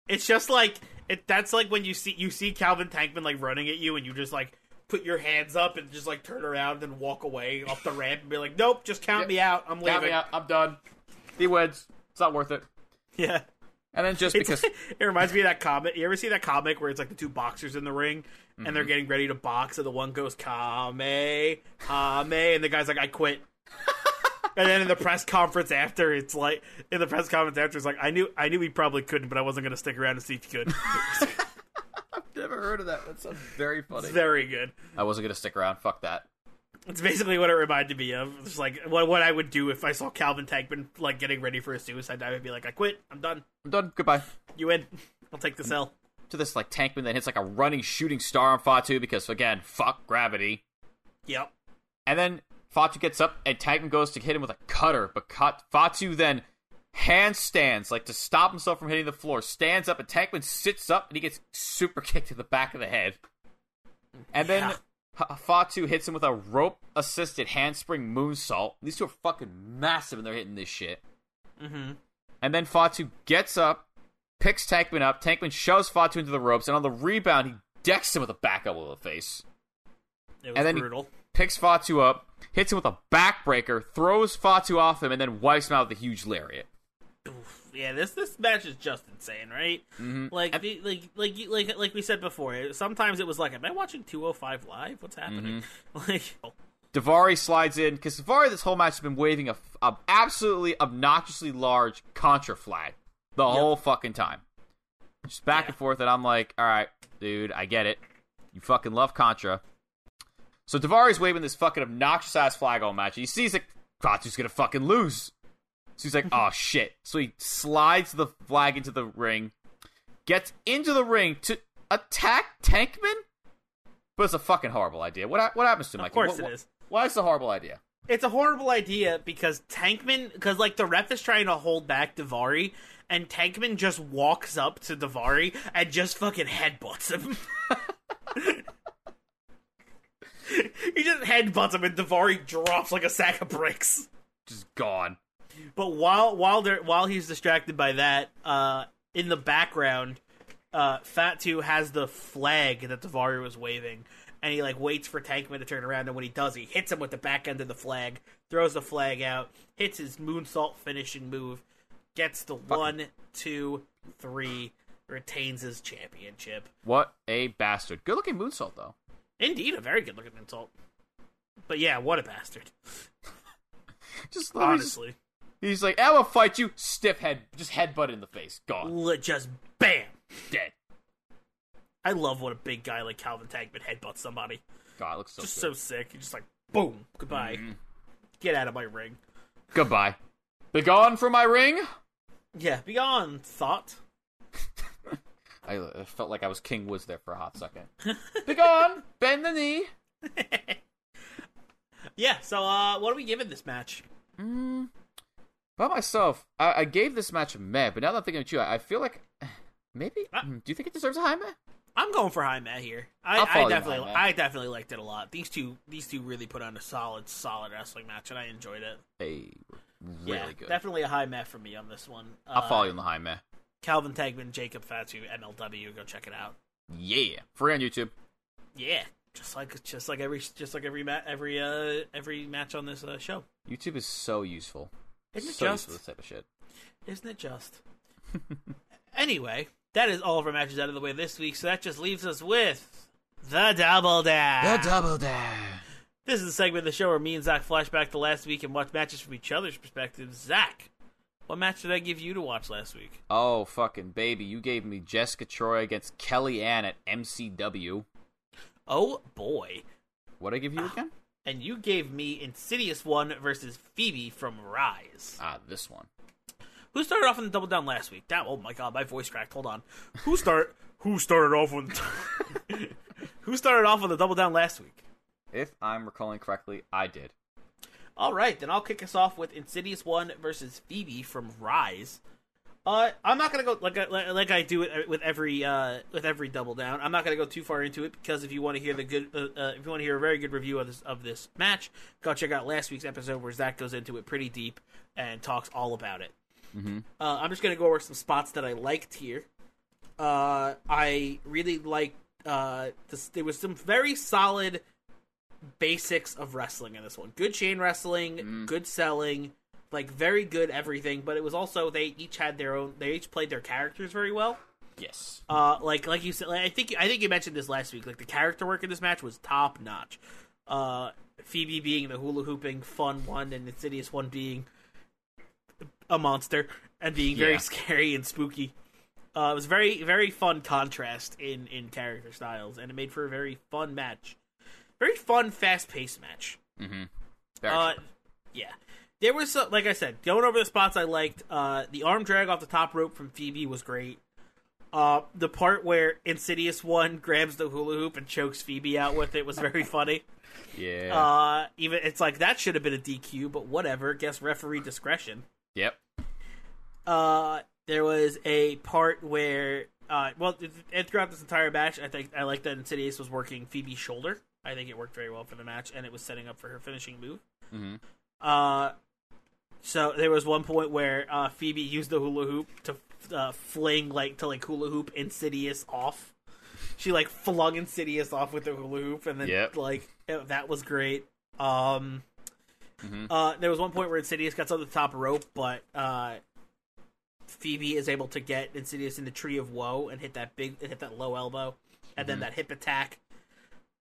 It's just like it. That's like when you see you see Calvin Tankman like running at you, and you just like put your hands up and just like turn around and walk away off the ramp and be like, "Nope, just count Yep. me out. I'm Count leaving." me out. I'm done. He wins. It's not worth it. Yeah. And then just It's, because (laughs) it reminds me of that comic. You ever see that comic where it's like the two boxers in the ring and Mm-hmm. they're getting ready to box, and the one goes Kame, Kame, and the guy's like, "I quit." and then in the press conference after, it's like in the press conference after, it's like, "I knew, I knew he probably couldn't, but I wasn't going to stick around to see if he could." (laughs) never heard of that. That sounds very funny. it's very good. I wasn't gonna stick around. Fuck that. It's basically what it reminded me of. It's like what what I would do if I saw Calvin Tankman like getting ready for a suicide dive. I'd be like, "I quit. I'm done. I'm done. Goodbye. You win. I'll take this L." To this like tankman that hits like a running shooting star on Fatu because again, fuck gravity. Yep. And then Fatu gets up and Tankman goes to hit him with a cutter, but cut, Fatu then handstands like to stop himself from hitting the floor. Stands up and Tankman sits up and he gets super (laughs) kicked to the back of the head. And then H- Fatu hits him with a rope assisted handspring moonsault. These two are fucking massive and they're hitting this shit. Mm-hmm. And then Fatu gets up, picks Tankman up. Tankman shoves Fatu into the ropes, and on the rebound, he decks him with a back elbow to the face. It was And then he- brutal. Picks Fatu up, hits him with a backbreaker, throws Fatu off him, and then wipes him out with a huge lariat. Yeah, this this match is just insane, right? Mhm. Like, the, like, like, like, like we said before. Sometimes it was like, am I watching 205 live? What's happening? Mm-hmm. (laughs) Like, Davari slides in because Davari this whole match has been waving a, a absolutely obnoxiously large Contra flag the whole fucking time, just back Yeah. and forth. And I'm like, all right, dude, I get it. You fucking love Contra. So Davari's waving this fucking obnoxious ass flag all match. And he sees that Katsu's gonna fucking lose. So he's like, oh shit. So he slides the flag into the ring, gets into the ring to attack Tankman. But it's a fucking horrible idea. What ha- what happens to him? of course What- it what- is. why is it a horrible idea? It's a horrible idea because Tankman, because like the ref is trying to hold back Davari, and Tankman just walks up to Davari and just fucking headbutts him. (laughs) he just headbutts him, and Davari drops like a sack of bricks. Just gone. But while while they're while he's distracted by that, uh, in the background, uh, Fatu has the flag that Davari was waving, and he like waits for Tankman to turn around, and when he does, he hits him with the back end of the flag, throws the flag out, hits his moonsault finishing move, gets the one, two, three, retains his championship. What a bastard. Good looking moonsault though. Indeed, a very good looking moonsault. But yeah, what a bastard. (laughs) Just Honestly, just- he's like, I will fight you. Stiff head, just headbutt in the face. Gone. Just bam. Dead. I love when a big guy like Calvin Tankman headbutts somebody. God, it looks so just good. so sick. You're just like, boom, goodbye. Mhm. Get out of my ring. Goodbye. Begone from my ring. Yeah, be gone, thought. (laughs) I, I felt like I was King Woods there for a hot second. (laughs) Begone. Bend the knee. (laughs) Yeah, so uh what are we giving this match? Mm, by myself, I, I gave this match a meh, but now that I'm thinking of you, I, I feel like (sighs) maybe. Uh, mm, do you think it deserves a high meh? I'm going for high Matt here. I, I definitely High I definitely liked it a lot. These two these two really put on a solid, solid wrestling match and I enjoyed it. Hey, really yeah, good. Definitely a high Matt for me on this one. I'll Uh, follow you on the high meh. Calvin Tankman, Jacob Fatu, MLW, go check it out. Yeah, free on YouTube. Yeah. Just like just like every just like every ma- every uh every match on this uh, show. YouTube is so useful. Isn't it so just? this type of shit. Isn't it just? (laughs) anyway, that is all of our matches out of the way this week, so that just leaves us with the Double the double dash. this is a segment of the show where me and Zach flashback to last week and watch matches from each other's perspectives. Zach, what match did I give you to watch last week? Oh fucking baby! You gave me Jessica Troy against Kelly Ann at MCW. Oh boy. What I give you ah. again? And you gave me Insidious 1 versus Phoebe from Rise. Ah, this one. Who started off on the double down last week? That, oh my god, my voice cracked. Hold on. Who start (laughs) who started off on (laughs) Who started off on the double down last week? If I'm recalling correctly, I did. All right, then I'll kick us off with Insidious One versus Phoebe from Rise. Uh, I'm not gonna go like I, like I do it with every uh, with every double down. I'm not gonna go too far into it because if you want to hear the good, uh, uh, if you want to hear a very good review of this of this match, go check out last week's episode where Zach goes into it pretty deep and talks all about it. Mm-hmm. Uh, I'm just gonna go over some spots that I liked here. Uh, I really liked. Uh, this, there was some very solid basics of wrestling in this one. Good chain wrestling, good selling, like very good everything. But it was also they each had their own. They each played their characters very well. Yes. Uh, like like you said, like, I think I think you mentioned this last week. Like the character work in this match was top notch. Uh, Phoebe being the hula hooping fun one, and Insidious one being a monster and being very Yeah. scary and spooky. Uh, it was very very fun contrast in in character styles, and it made for a very fun match. Very fun, fast paced match. Mm-hmm. Uh, yeah. There was some, like I said, going over the spots I liked. Uh, the arm drag off the top rope from Phoebe was great. Uh, the part where Insidious one (laughs) grabs the hula hoop and chokes Phoebe out with it was very funny. (laughs) Yeah. Uh, even it's like that should have been a DQ, but whatever. Guess referee discretion. yep. Uh, there was a part where, uh, well, th- and throughout this entire match, I think I like that Insidious was working Phoebe's shoulder. I think it worked very well for the match, and it was setting up for her finishing move. Mhm. Uh, so there was one point where uh, Phoebe used the hula hoop to uh, fling like to like hula hoop Insidious off. She like flung Insidious off with the hula hoop, and then Yep. like it- that was great. Um, Mhm. uh, there was one point where Insidious gets on the top rope, but uh, Phoebe is able to get Insidious in the Tree of Woe and hit that big, hit that low elbow, and then that hip attack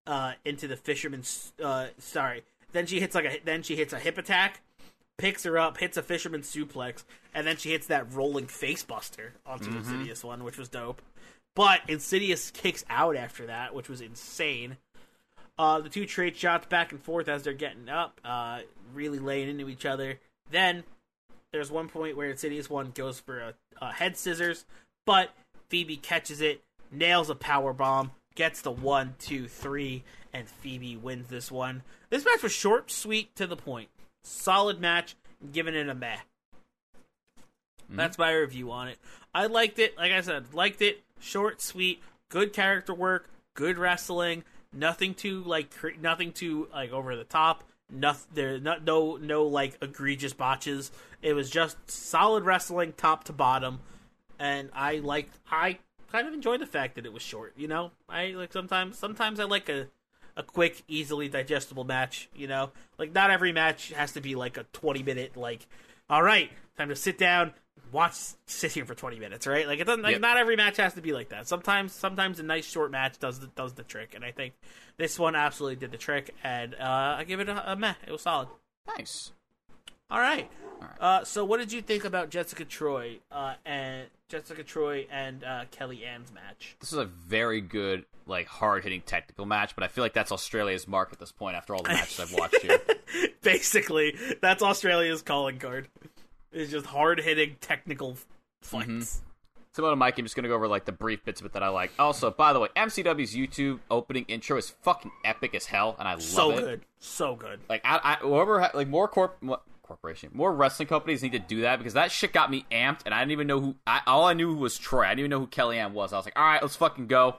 uh, into the fisherman's. Uh, sorry. Then she hits like a. Then she hits a hip attack, picks her up, hits a fisherman suplex, and then she hits that rolling face buster onto the Insidious one, which was dope. But Insidious kicks out after that, which was insane. Uh, the two trade shots back and forth as they're getting up, uh, really laying into each other. Then there's one point where Insidious one goes for a, a head scissors, but Phoebe catches it, nails a power bomb, gets the one, two, three, and Phoebe wins this one. This match was short, sweet, to the point. Solid match, giving it a meh. Mm-hmm. That's my review on it. I liked it. Like I said, liked it. Short, sweet, good character work, good wrestling. Nothing too like, nothing too like over the top. Nothing there, not no no like egregious botches. It was just solid wrestling, top to bottom. And I liked. I kind of enjoyed the fact that it was short. You know, I like sometimes. Sometimes I like a a quick, easily digestible match. You know, like not every match has to be like a twenty minute like. All right, time to sit down, watch, sit here for twenty minutes. Right? Like it doesn't. Like Yep. not every match has to be like that. Sometimes, sometimes a nice short match does the, does the trick. And I think this one absolutely did the trick. And uh, I give it a, a meh. It was solid. Nice. All right. Uh, so what did you think about Jessica Troy uh, and Jessica Troy and uh, Kellyanne's match? This is a very good, like, hard hitting technical match, but I feel like that's Australia's mark at this point after all the (laughs) matches I've watched here. (laughs) Basically, that's Australia's calling card. It's just hard hitting technical fights. So, about Mike, I'm just gonna go over like the brief bits of it that I like. Also, by the way, MCW's YouTube opening intro is fucking epic as hell, and I love So it. So good, so good. Like, I, I whoever ha- like more corp corporation, more wrestling companies need to do that because that shit got me amped, and I didn't even know who. I, all I knew was Troy. I didn't even know who Kellyanne was. I was like, all right, let's fucking go.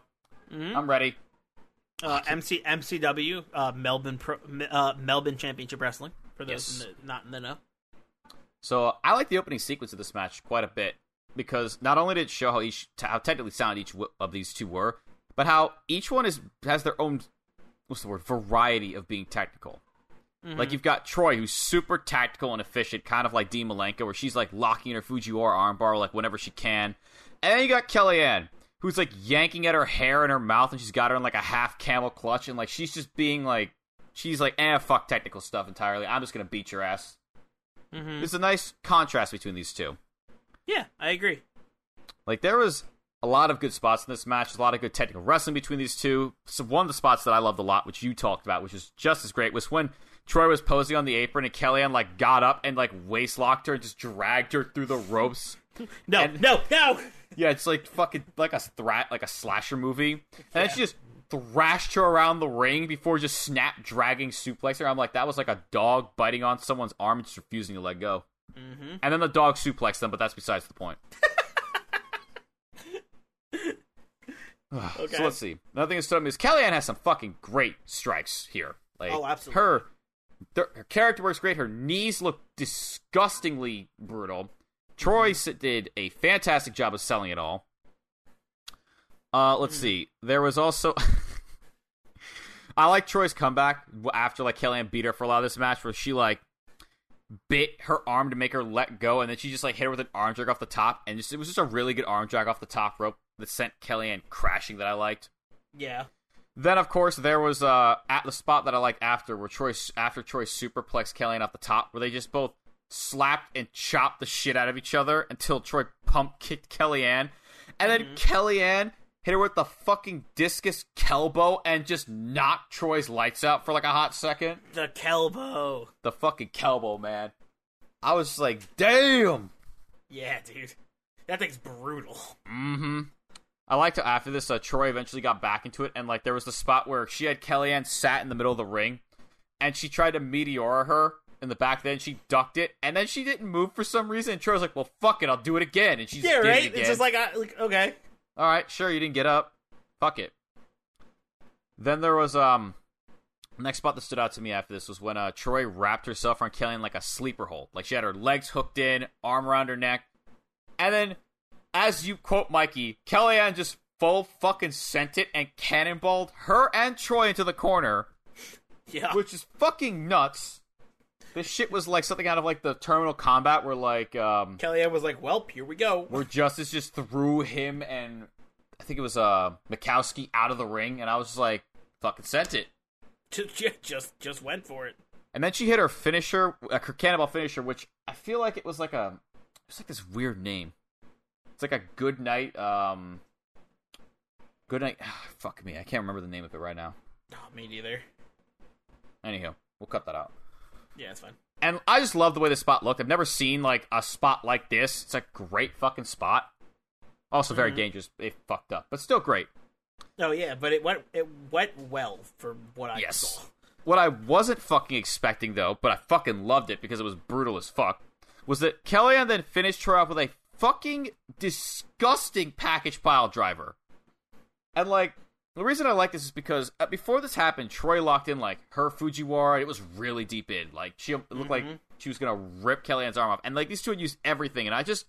Mm-hmm. I'm ready. Uh, MC MCW uh, Melbourne Pro, uh, Melbourne Championship Wrestling for those Yes. in the, not in the know. So I like the opening sequence of this match quite a bit because not only did it show how each how technically sound each of these two were, but how each one is has their own what's the word variety of being technical. Like you've got Troy, who's super tactical and efficient, kind of like Dean Malenko, where she's like locking her Fujiwara armbar like whenever she can. And then you got Kellyanne, who's like yanking at her hair in her mouth, and she's got her in like a half camel clutch, and like she's just being like, she's like, eh, fuck technical stuff entirely. I'm just gonna beat your ass. Mhm. There's a nice contrast between these two. Yeah, I agree. Like there was a lot of good spots in this match, a lot of good technical wrestling between these two. So one of the spots that I loved a lot, which you talked about, which is just as great, was when Troy was posing on the apron and Kellyanne like got up and like waist locked her and just dragged her through the ropes. (laughs) No, And- no, no. Yeah, it's like fucking like a thra- like a slasher movie. And then she just thrashed her around the ring before just snap dragging suplex her. I'm like, that was like a dog biting on someone's arm and just refusing to let go. Mm-hmm. And then the dog suplexed them, but that's besides the point. (laughs) (sighs) Okay. So let's see. Another thing that stood out is Kellyanne has some fucking great strikes here. Like Oh, absolutely. Her, her character works great. Her knees look disgustingly brutal. Troy did a fantastic job of selling it all. Uh, let's see. There was also. (laughs) I like Troy's comeback after like Kellyanne beat her for a lot of this match, where she like bit her arm to make her let go, and then she just like hit her with an arm drag off the top, and just it was just a really good arm drag off the top rope that sent Kellyanne crashing that I liked. Yeah. Then of course there was uh at the spot that I liked after where Troy after Troy superplexed Kellyanne off the top, where they just both slapped and chopped the shit out of each other until Troy pump kicked Kellyanne, and then Kellyanne hit her with the fucking discus kelbo and just knocked Troy's lights out for like a hot second. The Kelbo. The fucking kelbo, man. I was like, damn. Yeah, dude. That thing's brutal. Mm-hmm. I liked how after this, uh, Troy eventually got back into it, and like there was the spot where she had Kellyanne sat in the middle of the ring, and she tried to meteor her in the back. Then she ducked it, and then she didn't move for some reason. And Troy was like, "Well, fuck it, I'll do it again." And she's Yeah, right. it. It's just like, I, like okay. All right, sure, you didn't get up. Fuck it. Then there was um next spot that stood out to me after this was when uh Troy wrapped herself around Kellyanne like a sleeper hold. Like she had her legs hooked in, arm around her neck. And then as you quote Mikey, Kellyanne just full fucking sent it and cannonballed her and Troy into the corner, Yeah. which is fucking nuts. This shit was like something out of like the terminal combat where like um Kellyanne was like, "Well, here we go." where Justice just threw him and I think it was uh Mikowski out of the ring, and I was like, fucking sent it. (laughs) Just, just, just went for it. And then she hit her finisher, uh, her cannonball finisher, which I feel like it was like a, it's like this weird name. It's like a good night, um, good night. fuck me, I can't remember the name of it right now. Oh, me neither. Anyhow, we'll cut that out. Yeah, it's fine. And I just love the way the spot looked. I've never seen like a spot like this. It's a great fucking spot. Also very mm-hmm. dangerous. It fucked up, but still great. Oh yeah, but it went it went well for what I Yes. saw. What I wasn't fucking expecting though, but I fucking loved it because it was brutal as fuck, was that Kellyanne then finished her off with a fucking disgusting package pile driver. And like the reason I like this is because uh, before this happened, Troy locked in like her Fujiwara. And it was really deep in. Like she it looked like she was gonna rip Kellyanne's arm off, and like these two had used everything. And I just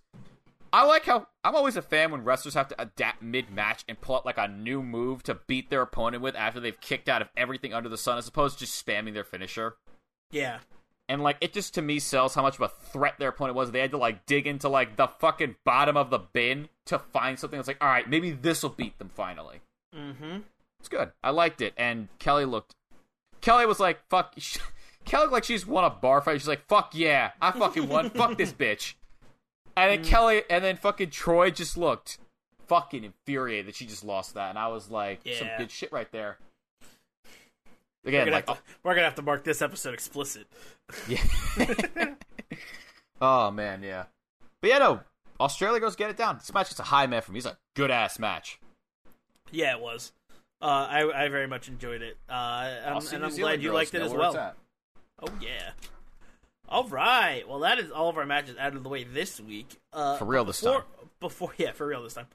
I like how I'm always a fan when wrestlers have to adapt mid match and pull out like a new move to beat their opponent with after they've kicked out of everything under the sun, as opposed to just spamming their finisher. Yeah. And like it just to me sells how much of a threat their opponent was. They had to like dig into like the fucking bottom of the bin to find something that's like, all right, maybe this will beat them finally. Mm-hmm. It's good. I liked it. And Kelly looked. Kelly was like, fuck. (laughs) Kelly looked like she's won a bar fight. She's like, fuck yeah, I fucking won. (laughs) fuck this bitch. And then Kelly, and then fucking Troy just looked fucking infuriated that she just lost that. And I was like, some good shit right there. We're Again, gonna, like, to, we're gonna have to mark this episode explicit. yeah. (laughs) oh man, yeah. But yeah, no. Australia goes get it down. This match gets a high man from me. It's a good ass match. Yeah, it was. Uh, I I very much enjoyed it. Uh, and I'm glad you liked it as well. Oh yeah. All right. Well, that is all of our matches out of the way this week. Uh, For real this before, time. Before, (laughs) yeah, for real this time.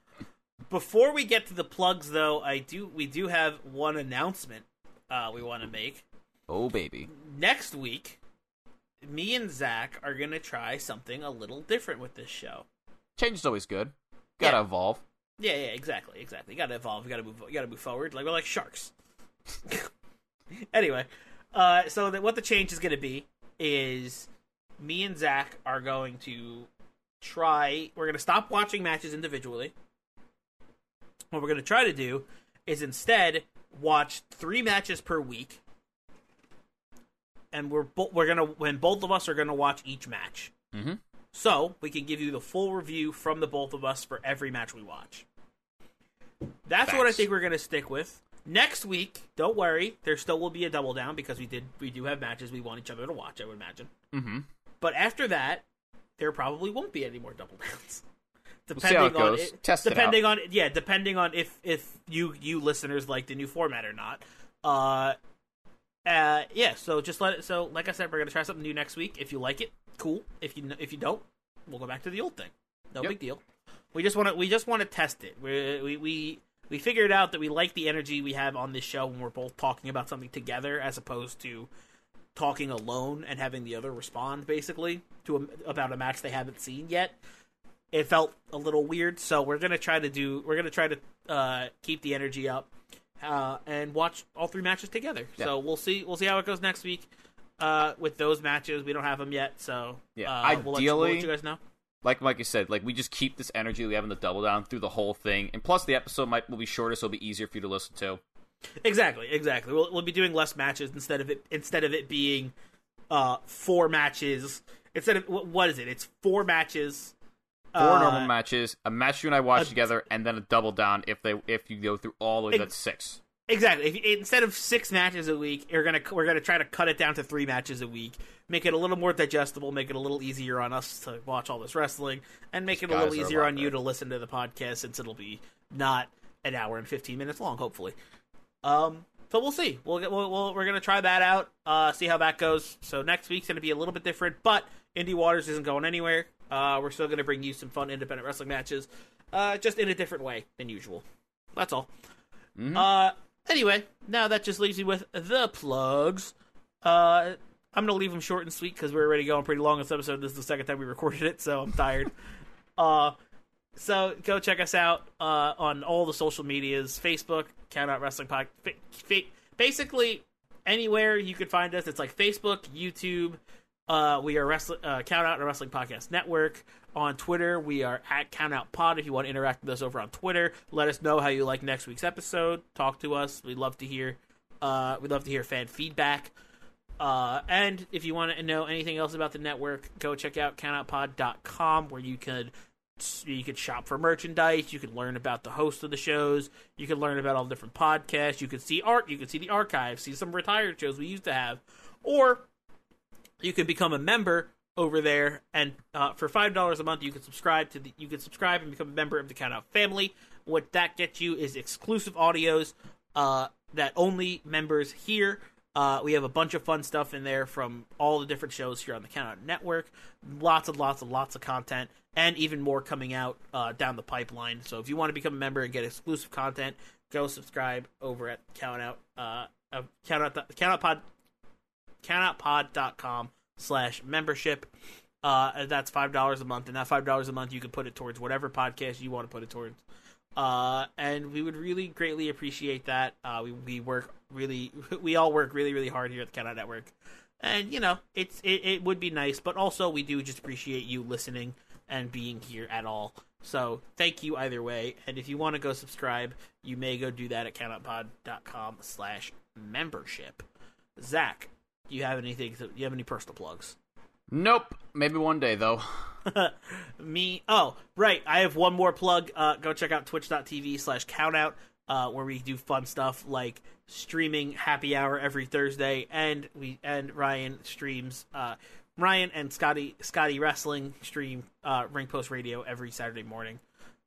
Before we get to the plugs, though, I do we do have one announcement uh, we want to make. Oh baby. Next week, me and Zach are gonna try something a little different with this show. Change is always good. Gotta Yeah. evolve. Yeah, yeah, exactly, exactly. You gotta evolve. You gotta move. You gotta move forward. Like we're like sharks. (laughs) anyway, uh, so that what the change is gonna be is me and Zach are going to try. We're gonna stop watching matches individually. What we're gonna try to do is instead watch three matches per week, and we're bo- we're gonna when both of us are gonna watch each match. Mhm. So we can give you the full review from the both of us for every match we watch. That's what I think we're gonna stick with. Next week, don't worry, there still will be a double down because we did we do have matches we want each other to watch. I would imagine. Mm-hmm. But after that, there probably won't be any more double (laughs) downs. how it on goes. Test it depending on yeah, depending on if if you you listeners like the new format or not. Uh, uh, yeah. So just let it. So like I said, we're gonna try something new next week. If you like it, cool. If you if you don't, we'll go back to the old thing. No Yep. big deal. We just want to we just want to test it. We we we we figured out that we like the energy we have on this show when we're both talking about something together, as opposed to talking alone and having the other respond basically to a, about a match they haven't seen yet. It felt a little weird, so we're gonna try to do. We're gonna try to uh, keep the energy up uh, and watch all three matches together. So we'll see. We'll see how it goes next week uh, with those matches. We don't have them yet, so Yeah, uh, we'll let you, we'll let you guys know. Like Mike you said, like we just keep this energy we have in the double down through the whole thing, and plus the episode might will be shorter, so it'll be easier for you to listen to. Exactly, exactly. We'll, we'll be doing less matches instead of it instead of it being uh, four matches. Instead of what is it? It's four matches. Four uh, normal matches, a match you and I watch a- together, and then a double down if they if you go through all the way. That's six. Exactly. If, instead of six matches a week, you're gonna we're gonna try to cut it down to three matches a week. Make it a little more digestible. Make it a little easier on us to watch all this wrestling, and make it a little are a easier lot on you to listen to the podcast since it'll be not an hour and 15 minutes long, hopefully. Um, so we'll see. We'll get. We'll, we'll, we're gonna try that out. Uh, see how that goes. So next week's gonna be a little bit different, but Indie Waters isn't going anywhere. Uh, we're still gonna bring you some fun independent wrestling matches, uh, just in a different way than usual. That's all. Uh, anyway, now that just leaves me with the plugs. Uh, I'm gonna leave them short and sweet because we're already going pretty long this episode. This is the second time we recorded it, so I'm tired. (laughs) uh, so go check us out uh, on all the social medias: Facebook, Count Out Wrestling Pod. Fa- fa- basically, anywhere you can find us. It's like Facebook, YouTube. Uh, we are wrestling uh, Count Out and Wrestling Podcast Network. On Twitter, we are at Count Out Pod. If you want to interact with us over on Twitter, let us know how you like next week's episode. Talk to us. We'd love to hear. Uh, we'd love to hear fan feedback. Uh, and if you want to know anything else about the network, go check out countoutpod.com where you could you could shop for merchandise, you could learn about the host of the shows, you could learn about all the different podcasts, you could see art, you could see the archives, see some retired shows we used to have, or you can become a member over there and uh, for five dollars a month you can subscribe to the you can subscribe and become a member of the count out family. What that gets you is exclusive audios uh, that only members hear. Uh, we have a bunch of fun stuff in there from all the different shows here on the count out network. Lots and lots and lots of content and even more coming out uh, down the pipeline. So if you want to become a member and get exclusive content go subscribe over at count out uh, uh, count out count out pod countoutpod.com slash membership. Uh, that's five dollars a month, and that five dollars a month you can put it towards whatever podcast you want to put it towards. Uh, and we would really greatly appreciate that. Uh, we we work really, (laughs) we all work really really hard here at the Out Network, and you know it's it, it would be nice, but also we do just appreciate you listening and being here at all. So thank you either way. And if you want to go subscribe, you may go do that at countoutpod.com slash membership. Zach, do you have anything? Do you have any personal plugs? Nope. Maybe one day though. (laughs) Me? Oh, right. I have one more plug. Uh, go check out twitch.tv slash countout, uh, where we do fun stuff like streaming happy hour every Thursday, and we and Ryan streams. Uh, Ryan and Scotty Scotty Wrestling stream uh, Ring Post Radio every Saturday morning,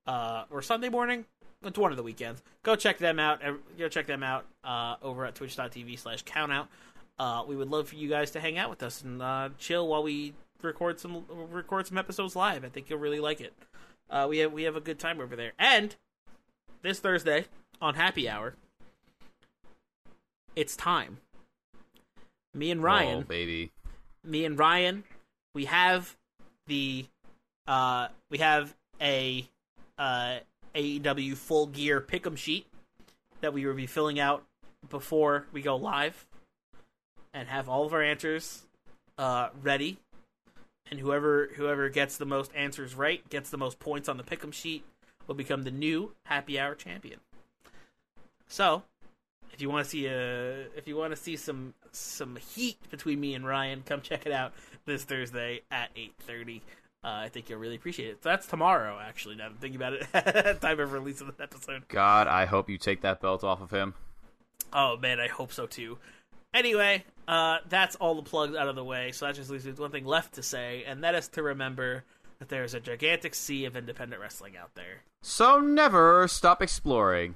uh, or Sunday morning. It's one of the weekends. Go check them out. Go check them out uh, over at twitch.tv slash countout. Uh, we would love for you guys to hang out with us and uh, chill while we record some record some episodes live. I think you'll really like it. Uh, we have we have a good time over there. And this Thursday on Happy Hour, it's time. Me and Ryan Oh, baby. me and Ryan, we have the uh we have a uh AEW full gear pick'em sheet that we will be filling out before we go live and have all of our answers uh ready. And whoever whoever gets the most answers right gets the most points on the pick'em sheet will become the new happy hour champion. So, if you want to see a if you want to see some some heat between me and Ryan, come check it out this Thursday at eight thirty. Uh, I think you'll really appreciate it. So that's tomorrow, actually. Now that I'm thinking about it, (laughs) time of release of the episode. God, I hope you take that belt off of him. Oh man, I hope so too. Anyway, uh, that's all the plugs out of the way. So that just leaves me with one thing left to say, and that is to remember that there is a gigantic sea of independent wrestling out there. So never stop exploring.